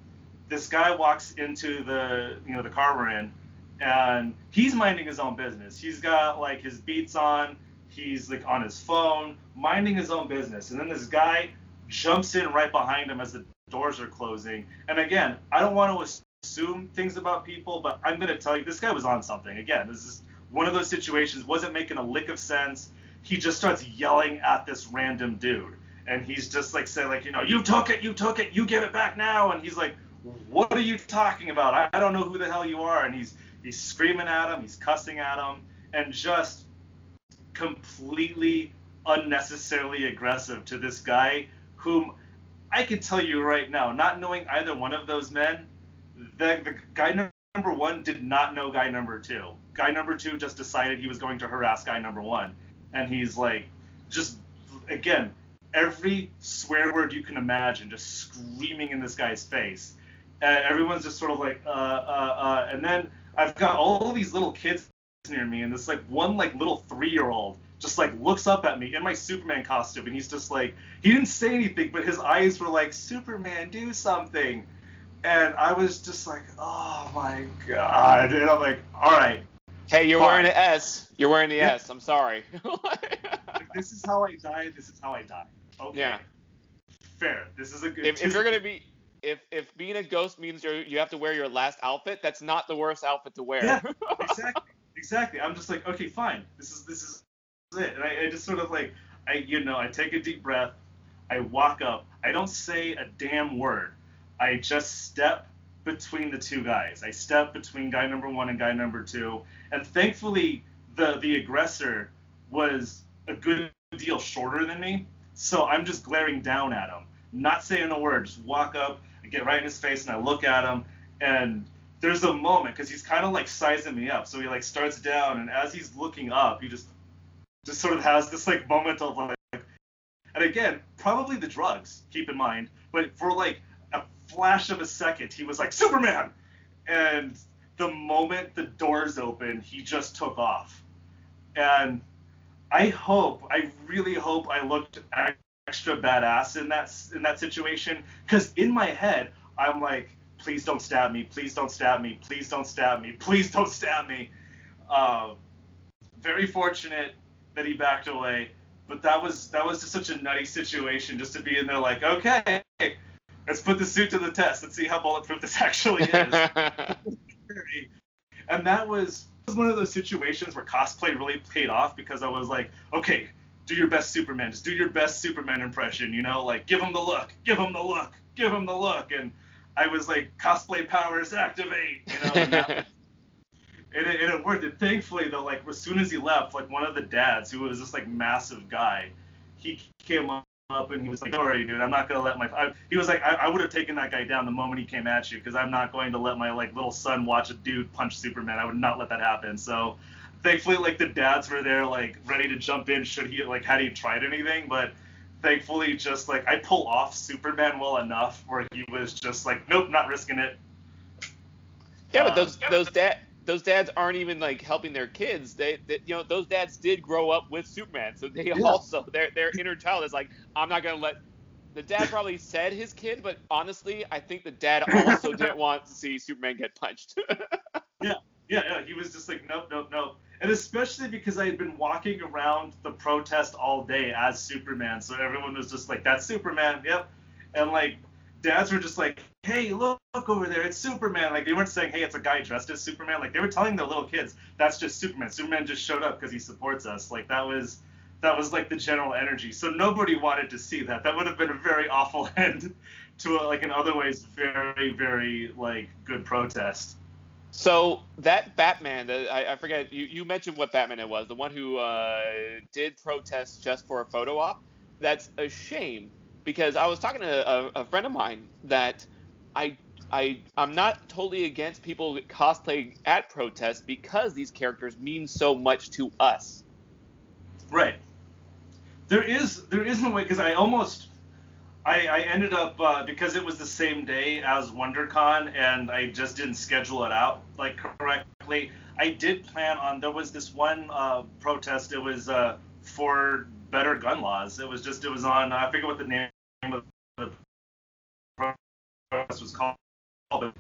this guy walks into the you know the car we're in, and he's minding his own business. He's got like his beats on. He's like on his phone, minding his own business, and then this guy jumps in right behind him as the doors are closing. And again, I don't want to assume things about people, but I'm going to tell you this guy was on something. Again, this is one of those situations wasn't making a lick of sense. He just starts yelling at this random dude, and he's just like saying like, you know, you took it, you took it, you give it back now, and he's like, what are you talking about? I, I don't know who the hell you are, and he's he's screaming at him, he's cussing at him, and just completely unnecessarily aggressive to this guy whom I can tell you right now, not knowing either one of those men, the, the guy number one did not know guy number two. Guy number two just decided he was going to harass guy number one. And he's like, just, again, every swear word you can imagine, just screaming in this guy's face. And everyone's just sort of like, uh, uh, uh. And then I've got all these little kids near me, and this like one like little three year old just like looks up at me in my Superman costume, and he's just like, he didn't say anything, but his eyes were like, Superman, do something. And I was just like, oh my god. And I'm like, all right. Hey, you're fine. wearing an S. You're wearing the yeah. S. I'm sorry. this is how I die. This is how I die. Okay. Yeah. Fair. This is a good. If, if you're gonna be, if if being a ghost means you you have to wear your last outfit, that's not the worst outfit to wear. Yeah. Exactly. exactly. I'm just like, okay, fine. This is this is it. And I, I just sort of like, I you know, I take a deep breath. I walk up. I don't say a damn word. I just step between the two guys. I step between guy number one and guy number two. And thankfully, the the aggressor was a good deal shorter than me. So I'm just glaring down at him, not saying a word. Just walk up, I get right in his face, and I look at him. And there's a moment because he's kind of like sizing me up. So he like starts down, and as he's looking up, he just just sort of has this like moment of like, and again, probably the drugs. Keep in mind, but for like flash of a second, he was like Superman, and the moment the doors open, he just took off, and I hope, I really hope, I looked extra badass in that in that situation, because in my head, I'm like, please don't stab me, please don't stab me, please don't stab me, please don't stab me. Uh, very fortunate that he backed away. But that was that was just such a nutty situation just to be in there like, okay, let's put the suit to the test. Let's see how bulletproof this actually is. and that was, was one of those situations where cosplay really paid off because I was like, okay, do your best Superman. Just do your best Superman impression. You know, like give him the look, give him the look, give him the look. And I was like, cosplay powers activate. You know, and that, and it, and it worked. And thankfully, though, like as soon as he left, like one of the dads, who was this like massive guy, he came up and he was like, "Don't worry, dude. I'm not gonna let my." I, he was like, "I, I would have taken that guy down the moment he came at you, because I'm not going to let my like little son watch a dude punch Superman. I would not let that happen." So, thankfully, like the dads were there, like ready to jump in should he like had he tried anything, but thankfully, just like I pull off Superman well enough where he was just like, "Nope, not risking it." Yeah, but those um, those dad those dads aren't even like helping their kids. They, they, you know, those dads did grow up with Superman, so they yeah. also their their inner child is like, I'm not gonna let. The dad probably said his kid, but honestly, I think the dad also didn't want to see Superman get punched. yeah, yeah, yeah. He was just like, nope, nope, nope. And especially because I had been walking around the protest all day as Superman, so everyone was just like, "That's Superman." Yep. And like dads were just like, "Hey, look, look over there, it's Superman." Like they weren't saying, "Hey, it's a guy dressed as Superman." Like they were telling their little kids, "That's just Superman. Superman just showed up because he supports us." Like that was that was like the general energy. So nobody wanted to see that. That would have been a very awful end to a, like an otherwise very very like good protest. So that Batman, the, I, I, forget you, you mentioned what Batman it was, the one who uh, did protest just for a photo op. That's a shame because I was talking to a, a friend of mine that I I I'm not totally against people cosplaying at protests because these characters mean so much to us. Right. There is there is no way because I almost I, I ended up uh, because it was the same day as WonderCon and I just didn't schedule it out like correctly. I did plan on there was this one uh, protest. It was uh, for better gun laws. It was just it was on I forget what the name of the protest was called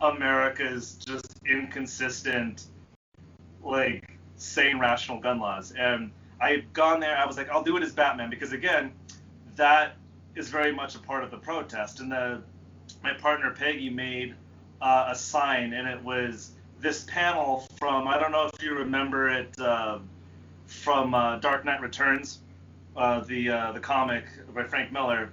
America's just inconsistent, like sane, rational gun laws. And I had gone there. I was like, I'll do it as Batman because again, that is very much a part of the protest. And the my partner Peggy made uh, a sign, and it was this panel from I don't know if you remember it uh, from uh, Dark Knight Returns, uh, the uh, the comic by Frank Miller.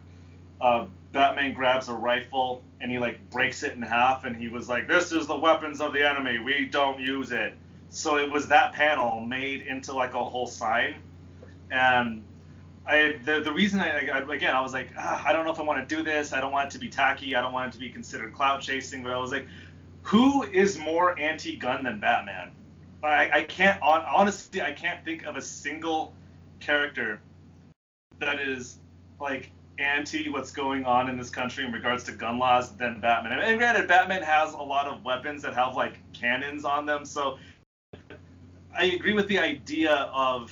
Uh, Batman grabs a rifle and he like breaks it in half, and he was like, "This is the weapons of the enemy. We don't use it." So it was that panel made into like a whole sign, and I the, the reason I, I again I was like ah, I don't know if I want to do this. I don't want it to be tacky. I don't want it to be considered clout chasing. But I was like, who is more anti-gun than Batman? I, I can't honestly I can't think of a single character that is like anti what's going on in this country in regards to gun laws than Batman. And granted, Batman has a lot of weapons that have like cannons on them, so I agree with the idea of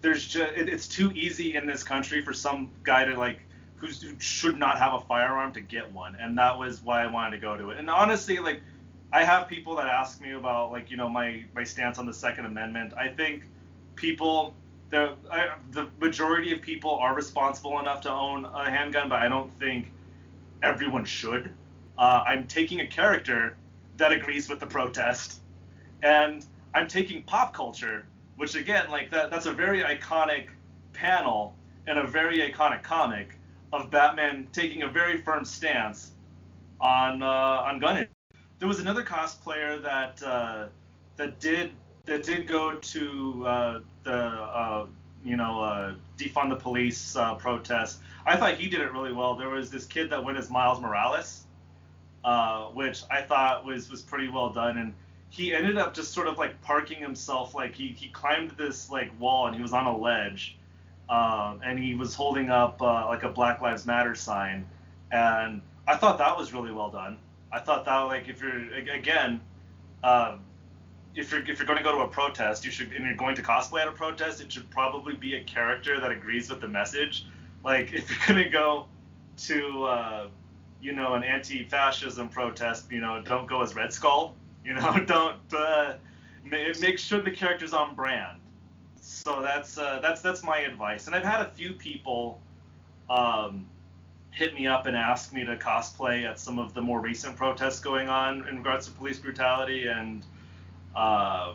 there's just it, it's too easy in this country for some guy to like who should not have a firearm to get one, and that was why I wanted to go to it. And honestly, like I have people that ask me about like you know my my stance on the Second Amendment. I think people the the majority of people are responsible enough to own a handgun, but I don't think everyone should. Uh, I'm taking a character that agrees with the protest, and I'm taking pop culture, which again, like that, that's a very iconic panel and a very iconic comic of Batman taking a very firm stance on uh, on gun. There was another cosplayer that uh, that did that did go to uh, the uh, you know uh, defund the police uh, protest. I thought he did it really well. There was this kid that went as Miles Morales, which I thought was was pretty well done, and he ended up just sort of like parking himself like he he climbed this like wall and he was on a ledge, um, and he was holding up uh, like a Black Lives Matter sign, and I thought that was really well done. I thought that like if you're again. Uh, if you're if you're going to go to a protest, you should and you're going to cosplay at a protest, it should probably be a character that agrees with the message. Like if you're going to go to uh, you know an anti-fascism protest, you know don't go as Red Skull. You know don't uh, make sure the character's on brand. So that's uh, that's that's my advice. And I've had a few people um, hit me up and ask me to cosplay at some of the more recent protests going on in regards to police brutality and uh,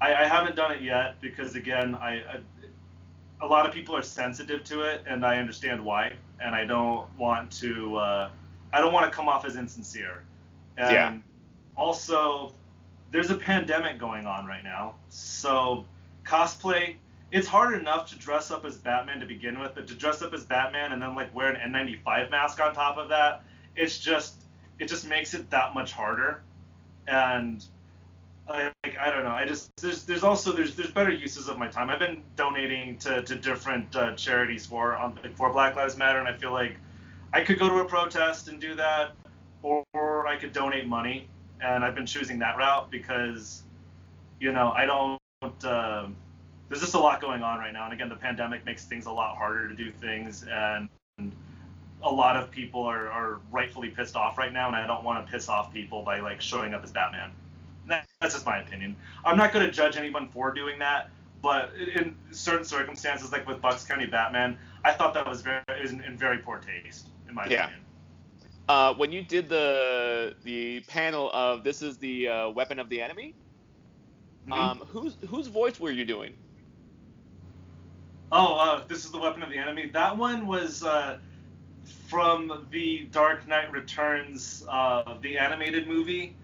I, I, haven't done it yet because again, I, I, a lot of people are sensitive to it, and I understand why. And I don't want to uh, I don't want to come off as insincere. And yeah. Also, there's a pandemic going on right now, so cosplay it's hard enough to dress up as Batman to begin with, but to dress up as Batman and then like wear an N95 mask on top of that, it's just it just makes it that much harder. And like I don't know. I just there's there's also there's there's better uses of my time. I've been donating to, to different uh, charities for um, for Black Lives Matter, and I feel like I could go to a protest and do that, or, or I could donate money, and I've been choosing that route because, you know, I don't. Uh, there's just a lot going on right now, and again, the pandemic makes things a lot harder to do things, and a lot of people are, are rightfully pissed off right now, and I don't want to piss off people by like showing up as Batman that's just my opinion. I'm not going to judge anyone for doing that, but in certain circumstances, like with Bucks County Batman, I thought that was very was in, in very poor taste, in my yeah. opinion. Uh, when you did the the panel of this is the uh, weapon of the enemy, mm-hmm. um, whose whose voice were you doing? Oh, uh, this is the weapon of the enemy. That one was uh, from the Dark Knight Returns, uh, the animated movie.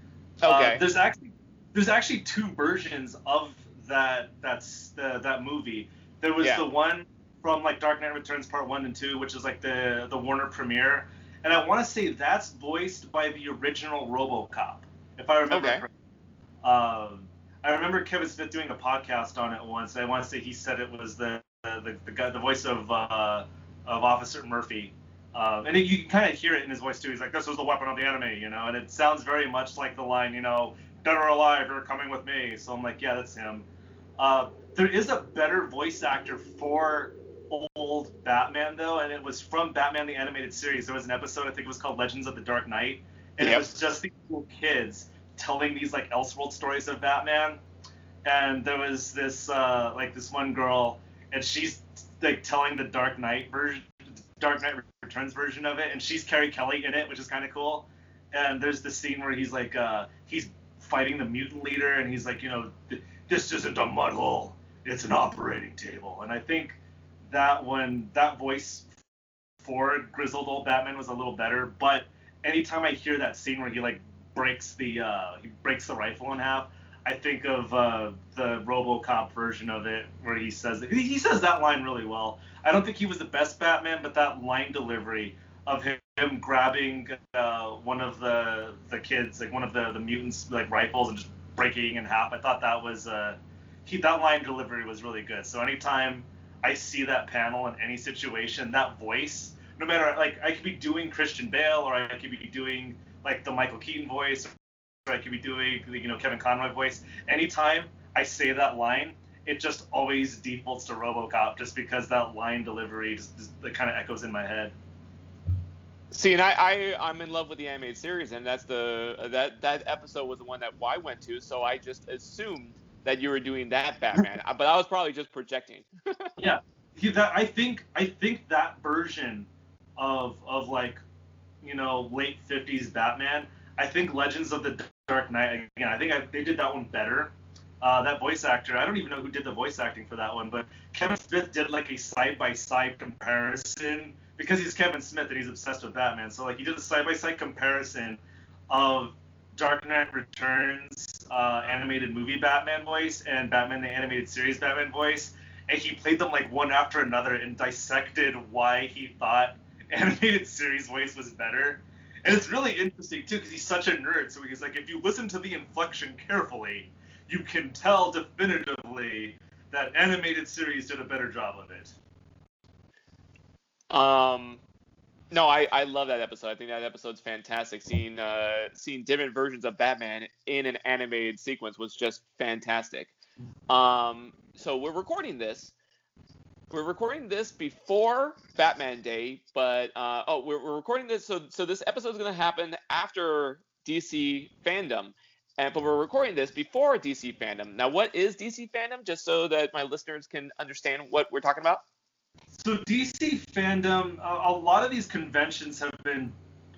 Okay. Uh, there's actually there's actually two versions of that that's the, that movie. There was yeah. the one from like Dark Knight Returns Part One and Two, which is like the the Warner premiere, and I want to say that's voiced by the original RoboCop, if I remember. Okay. Um, I remember Kevin Smith doing a podcast on it once. I want to say he said it was the the, the guy, the voice of uh, of Officer Murphy. Um, and it, you can kind of hear it in his voice too. He's like, "This was the weapon of the enemy," you know, and it sounds very much like the line, you know, "Dead or alive, you're coming with me." So I'm like, "Yeah, that's him." Uh, there is a better voice actor for old Batman though, and it was from Batman the Animated Series. There was an episode I think it was called Legends of the Dark Knight, and yep. it was just these little kids telling these like Elseworld stories of Batman. And there was this uh, like this one girl, and she's like telling the Dark Knight version, Dark Knight Returns version of it, and she's Carrie Kelly in it, which is kind of cool. And there's the scene where he's like, uh, he's fighting the mutant leader, and he's like, you know, this isn't a mud hole, it's an operating table. And I think that one, that voice for grizzled old Batman was a little better. But anytime I hear that scene where he like breaks the uh, he breaks the rifle in half, I think of uh, the RoboCop version of it where he says he says that line really well. I don't think he was the best Batman, but that line delivery of him, grabbing uh, one of the the kids, like one of the the mutants, like rifles, and just breaking in half. I thought that was uh, he that line delivery was really good. So anytime I see that panel in any situation, that voice, no matter like I could be doing Christian Bale or I could be doing like the Michael Keaton voice, or I could be doing you know Kevin Conroy voice. Anytime I say that line, it just always defaults to RoboCop just because that line delivery just, just kind of echoes in my head. See, and I, I I'm in love with the animated series, and that's the that that episode was the one that I went to, so I just assumed that you were doing that Batman, but I was probably just projecting. yeah, that I think I think that version of of like you know late 50s Batman. I think Legends of the Dark Knight again. I think I, they did that one better. Uh, that voice actor, I don't even know who did the voice acting for that one, but Kevin Smith did like a side by side comparison because he's Kevin Smith and he's obsessed with Batman. So like he did a side by side comparison of Dark Knight Returns uh, animated movie Batman voice and Batman the animated series Batman voice, and he played them like one after another and dissected why he thought animated series voice was better. And it's really interesting too because he's such a nerd. So he's like, if you listen to the inflection carefully, you can tell definitively that animated series did a better job of it. Um, no, I, I love that episode. I think that episode's fantastic. Seeing uh, seeing different versions of Batman in an animated sequence was just fantastic. Um, so we're recording this. We're recording this before Batman Day, but uh, oh, we're, we're recording this. So so this episode is going to happen after DC Fandom, and but we're recording this before DC Fandom. Now, what is DC Fandom? Just so that my listeners can understand what we're talking about. So DC fandom, a lot of these conventions have been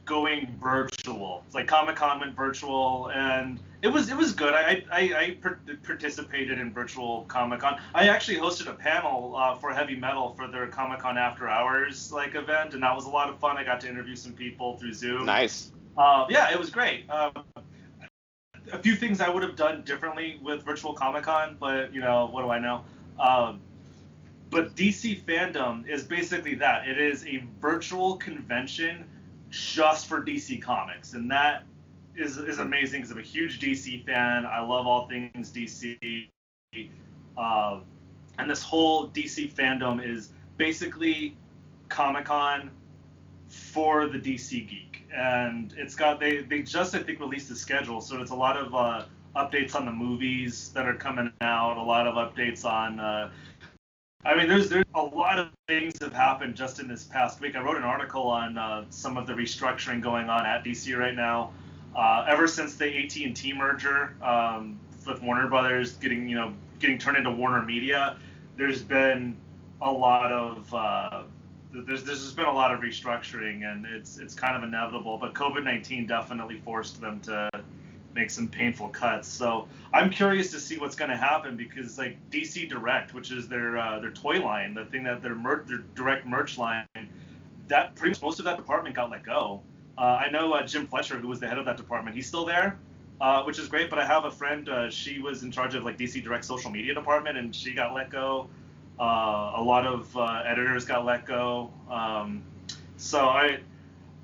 going virtual. It's like Comic Con went virtual, and it was it was good. I I, I participated in virtual Comic Con. I actually hosted a panel uh, for heavy metal for their Comic Con After Hours like event, and that was a lot of fun. I got to interview some people through Zoom. Nice. Uh, yeah, it was great. Um, a few things I would have done differently with virtual Comic Con, but you know what do I know? Um, but DC fandom is basically that. It is a virtual convention just for DC Comics, and that is is amazing because I'm a huge DC fan. I love all things DC, uh, and this whole DC fandom is basically Comic Con for the DC geek, and it's got they they just I think released the schedule, so it's a lot of uh, updates on the movies that are coming out, a lot of updates on. Uh, I mean, there's there's a lot of things have happened just in this past week. I wrote an article on uh, some of the restructuring going on at DC right now. Uh, ever since the AT&T merger um, with Warner Brothers getting you know getting turned into Warner Media, there's been a lot of uh, there's there's just been a lot of restructuring, and it's it's kind of inevitable. But COVID-19 definitely forced them to make some painful cuts. So I'm curious to see what's going to happen because like DC Direct, which is their uh, their toy line, the thing that their mer- their direct merch line, that pretty much most of that department got let go. Uh, I know uh, Jim Fletcher, who was the head of that department, he's still there, uh, which is great. But I have a friend, uh, she was in charge of like DC Direct social media department, and she got let go. Uh, a lot of editors got let go. Um, so I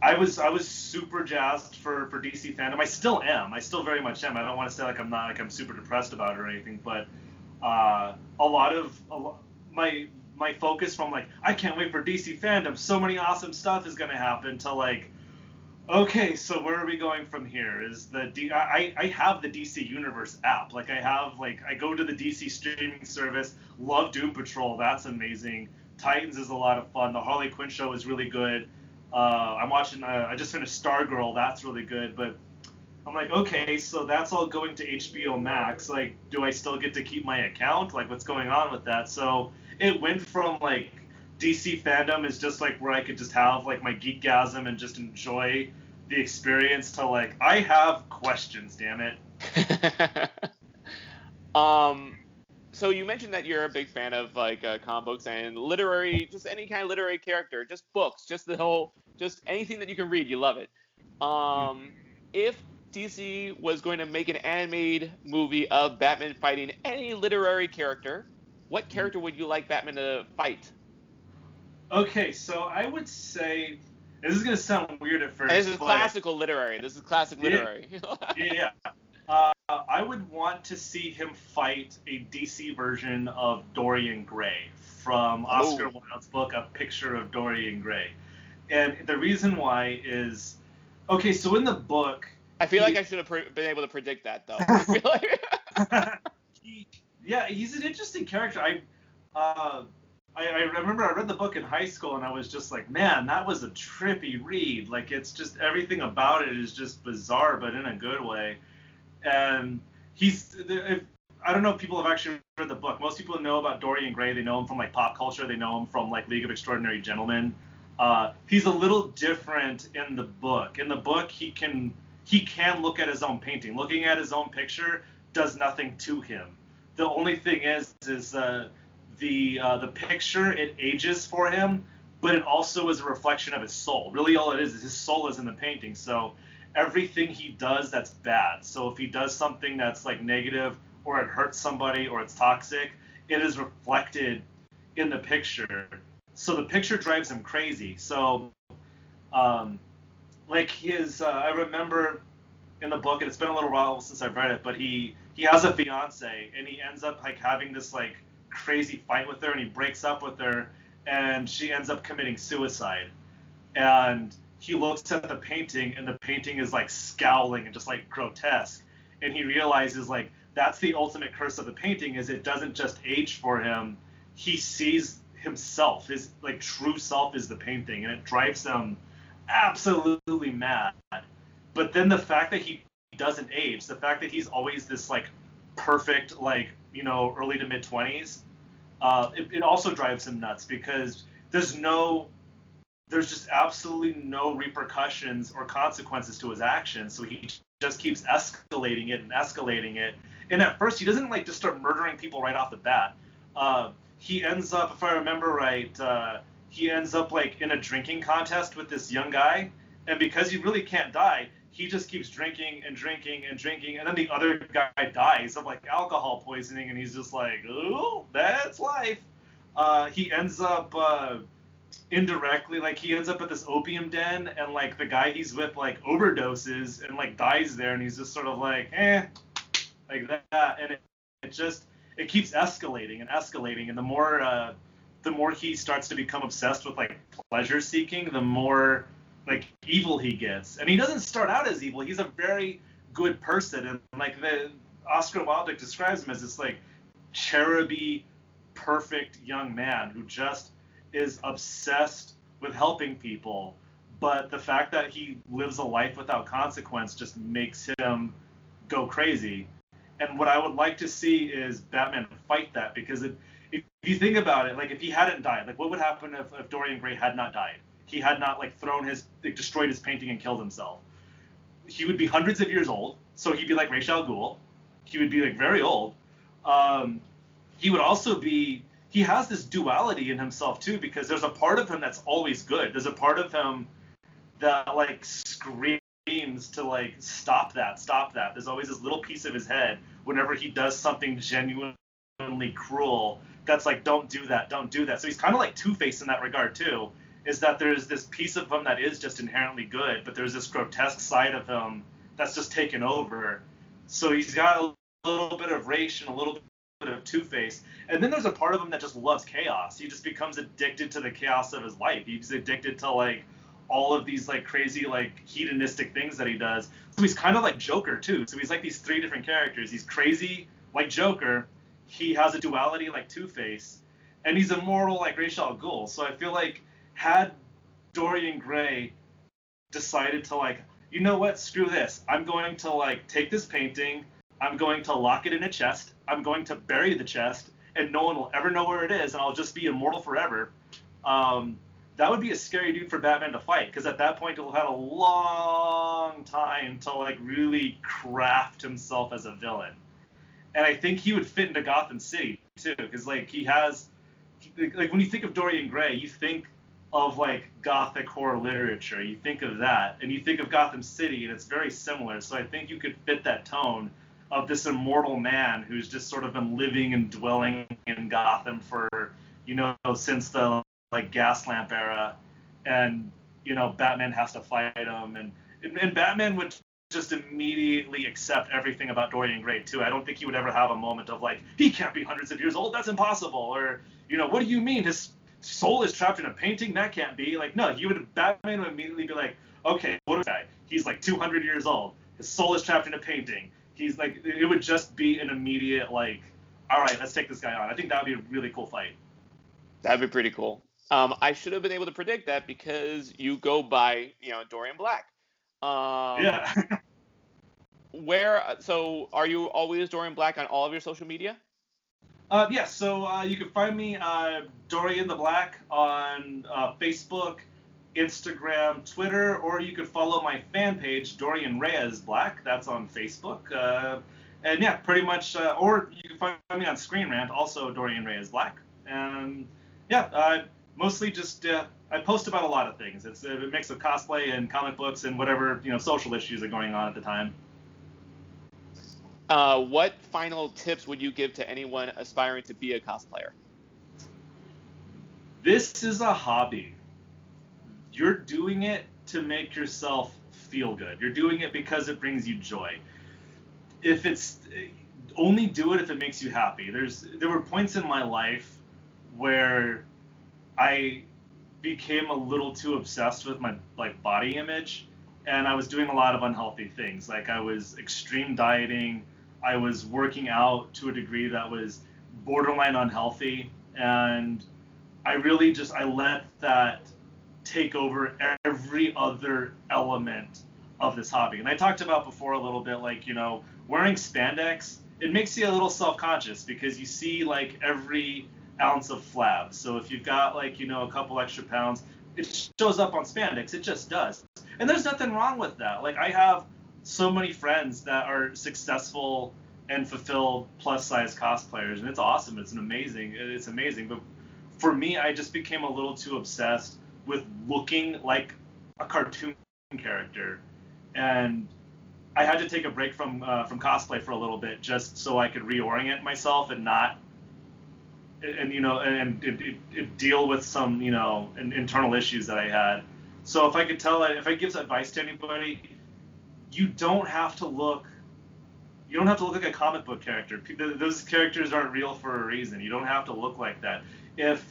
I was I was super jazzed for for DC fandom. I still am. I still very much am. I don't want to say like I'm not like I'm super depressed about it or anything, but uh, a lot of a lo- my my focus from like I can't wait for DC fandom. So many awesome stuff is gonna happen to like. Okay, so where are we going from here? Is the D- I, I have the DC Universe app. Like I have like I go to the DC streaming service. Love Doom Patrol. That's amazing. Titans is a lot of fun. The Harley Quinn show is really good. Uh, I'm watching. Uh, I just finished Stargirl. That's really good. But I'm like, okay, so that's all going to HBO Max. Like, do I still get to keep my account? Like, what's going on with that? So it went from like DC fandom is just like where I could just have like my geekgasm and just enjoy the experience to like I have questions. Damn it. um, so you mentioned that you're a big fan of like uh, comic books and literary, just any kind of literary character, just books, just the whole, just anything that you can read, you love it. Um, if DC was going to make an animated movie of Batman fighting any literary character, what character would you like Batman to fight? Okay, so I would say this is gonna sound weird at first. this is classical literary. This is classic literary. Yeah, yeah. Uh, I would want to see him fight a DC version of Dorian Gray from Oscar Ooh. Wilde's book, A Picture of Dorian Gray. And the reason why is, okay, so in the book, I feel he- like I should have pre- been able to predict that though. I feel like- he, yeah, he's an interesting character. I, uh, I, I remember I read the book in high school and I was just like, man, that was a trippy read. Like it's just everything about it is just bizarre, but in a good way. And he's, I don't know if people have actually read the book. Most people know about Dorian Gray. They know him from like pop culture. They know him from like League of Extraordinary Gentlemen. Uh, he's a little different in the book. In the book, he can he can look at his own painting. Looking at his own picture does nothing to him. The only thing is is uh, the uh, the picture it ages for him, but it also is a reflection of his soul. Really, all it is is his soul is in the painting. So everything he does that's bad. So if he does something that's like negative or it hurts somebody or it's toxic, it is reflected in the picture. So the picture drives him crazy. So um, like his uh, I remember in the book, and it's been a little while since I've read it, but he he has a fiance, and he ends up like having this like crazy fight with her, and he breaks up with her, and she ends up committing suicide, and he looks at the painting, and the painting is like scowling and just like grotesque, and he realizes like that's the ultimate curse of the painting is it doesn't just age for him, he sees himself, his like true self is the painting, and it drives him absolutely mad. But then the fact that he doesn't age, the fact that he's always this like perfect, like you know, early to mid twenties, uh, it, it also drives him nuts because there's no, there's just absolutely no repercussions or consequences to his actions. So he just keeps escalating it and escalating it. And at first, he doesn't like just start murdering people right off the bat. Uh, he ends up, if I remember right, uh, he ends up like in a drinking contest with this young guy, and because he really can't die, he just keeps drinking and drinking and drinking, and then the other guy dies of like alcohol poisoning, and he's just like, "Ooh, that's life." Uh, he ends up uh, indirectly, like he ends up at this opium den, and like the guy he's with like overdoses and like dies there, and he's just sort of like, "Eh," like that, and it, it just it keeps escalating and escalating, and the more uh, the more he starts to become obsessed with like pleasure seeking, the more like evil he gets. And he doesn't start out as evil. He's a very good person, and like the Oscar Wilde describes him as this like cheruby, perfect young man who just is obsessed with helping people. But the fact that he lives a life without consequence just makes him go crazy. And what I would like to see is Batman fight that because it, if you think about it, like if he hadn't died, like what would happen if, if Dorian Gray had not died? He had not like thrown his, like, destroyed his painting and killed himself. He would be hundreds of years old, so he'd be like Ra's al Ghul. He would be like very old. Um, he would also be. He has this duality in himself too, because there's a part of him that's always good. There's a part of him that like screams to like stop that, stop that. There's always this little piece of his head whenever he does something genuinely cruel that's like don't do that, don't do that. So he's kind of like Two Face in that regard too. Is that there's this piece of him that is just inherently good, but there's this grotesque side of him that's just taken over. So he's got a little bit of Ra's and a little of Two Face, and then there's a part of him that just loves chaos. He just becomes addicted to the chaos of his life. He's addicted to like all of these like crazy like hedonistic things that he does. So he's kind of like Joker too. So he's like these three different characters. He's crazy like Joker. He has a duality like Two Face, and he's immortal like Ra's al. So I feel like had Dorian Gray decided to like, you know what, screw this. I'm going to like take this painting. I'm going to lock it in a chest. I'm going to bury the chest, and no one will ever know where it is, and I'll just be immortal forever. Um, that would be a scary dude for Batman to fight because at that point he'll have a long time to like really craft himself as a villain. And I think he would fit into Gotham City too because like he has like when you think of Dorian Gray, you think of like gothic horror literature. You think of that, and you think of Gotham City, and it's very similar. So I think you could fit that tone of this immortal man who's just sort of been living and dwelling in Gotham for you know since the like gas lamp era, and you know Batman has to fight him, and and Batman would just immediately accept everything about Dorian Gray too. I don't think he would ever have a moment of like he can't be hundreds of years old, that's impossible, or you know what do you mean his soul is trapped in a painting? That can't be. Like no, he would Batman would immediately be like, okay, what a guy? He's like 200 years old. His soul is trapped in a painting. He's like it would just be an immediate like, all right, let's take this guy on. I think that would be a really cool fight. That'd be pretty cool. Um, I should have been able to predict that because you go by, you know, Dorian Black. Um, yeah. where? So, are you always Dorian Black on all of your social media? Uh, yes. Yeah, so uh, you can find me uh, Dorian the Black on uh, Facebook, Instagram, Twitter, or you could follow my fan page Dorian Reyes Black. That's on Facebook. Uh, and yeah, pretty much. Uh, or you can find me on Screen Rant, also Dorian Reyes Black. And yeah, mostly just uh, I post about a lot of things. It's a mix of cosplay and comic books and whatever you know social issues are going on at the time. Uh, what final tips would you give to anyone aspiring to be a cosplayer? This is a hobby. You're doing it to make yourself feel good. You're doing it because it brings you joy. If it's only do it if it makes you happy. There's there were points in my life where I became a little too obsessed with my like body image and I was doing a lot of unhealthy things. Like I was extreme dieting, I was working out to a degree that was borderline unhealthy and I really just I let that take over every other element of this hobby. And I talked about before a little bit like, you know, wearing spandex, it makes you a little self-conscious because you see like every ounce of flab. So if you've got like, you know, a couple extra pounds, it shows up on spandex. It just does. And there's nothing wrong with that. Like I have so many friends that are successful and fulfilled plus size cosplayers and it's awesome. It's an amazing it's amazing. But for me, I just became a little too obsessed with looking like a cartoon character and I had to take a break from uh, from cosplay for a little bit just so I could reorient myself and not and you know and it, it, it deal with some you know internal issues that I had. So if I could tell if I give advice to anybody, you don't have to look. You don't have to look like a comic book character. Those characters aren't real for a reason. You don't have to look like that. If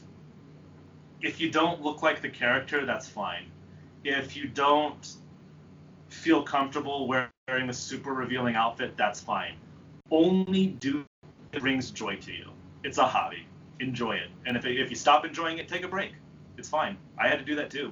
if you don't look like the character, that's fine. If you don't feel comfortable wearing a super revealing outfit, that's fine. Only do it brings joy to you. It's a hobby enjoy it. And if, if you stop enjoying it, take a break. It's fine. I had to do that too.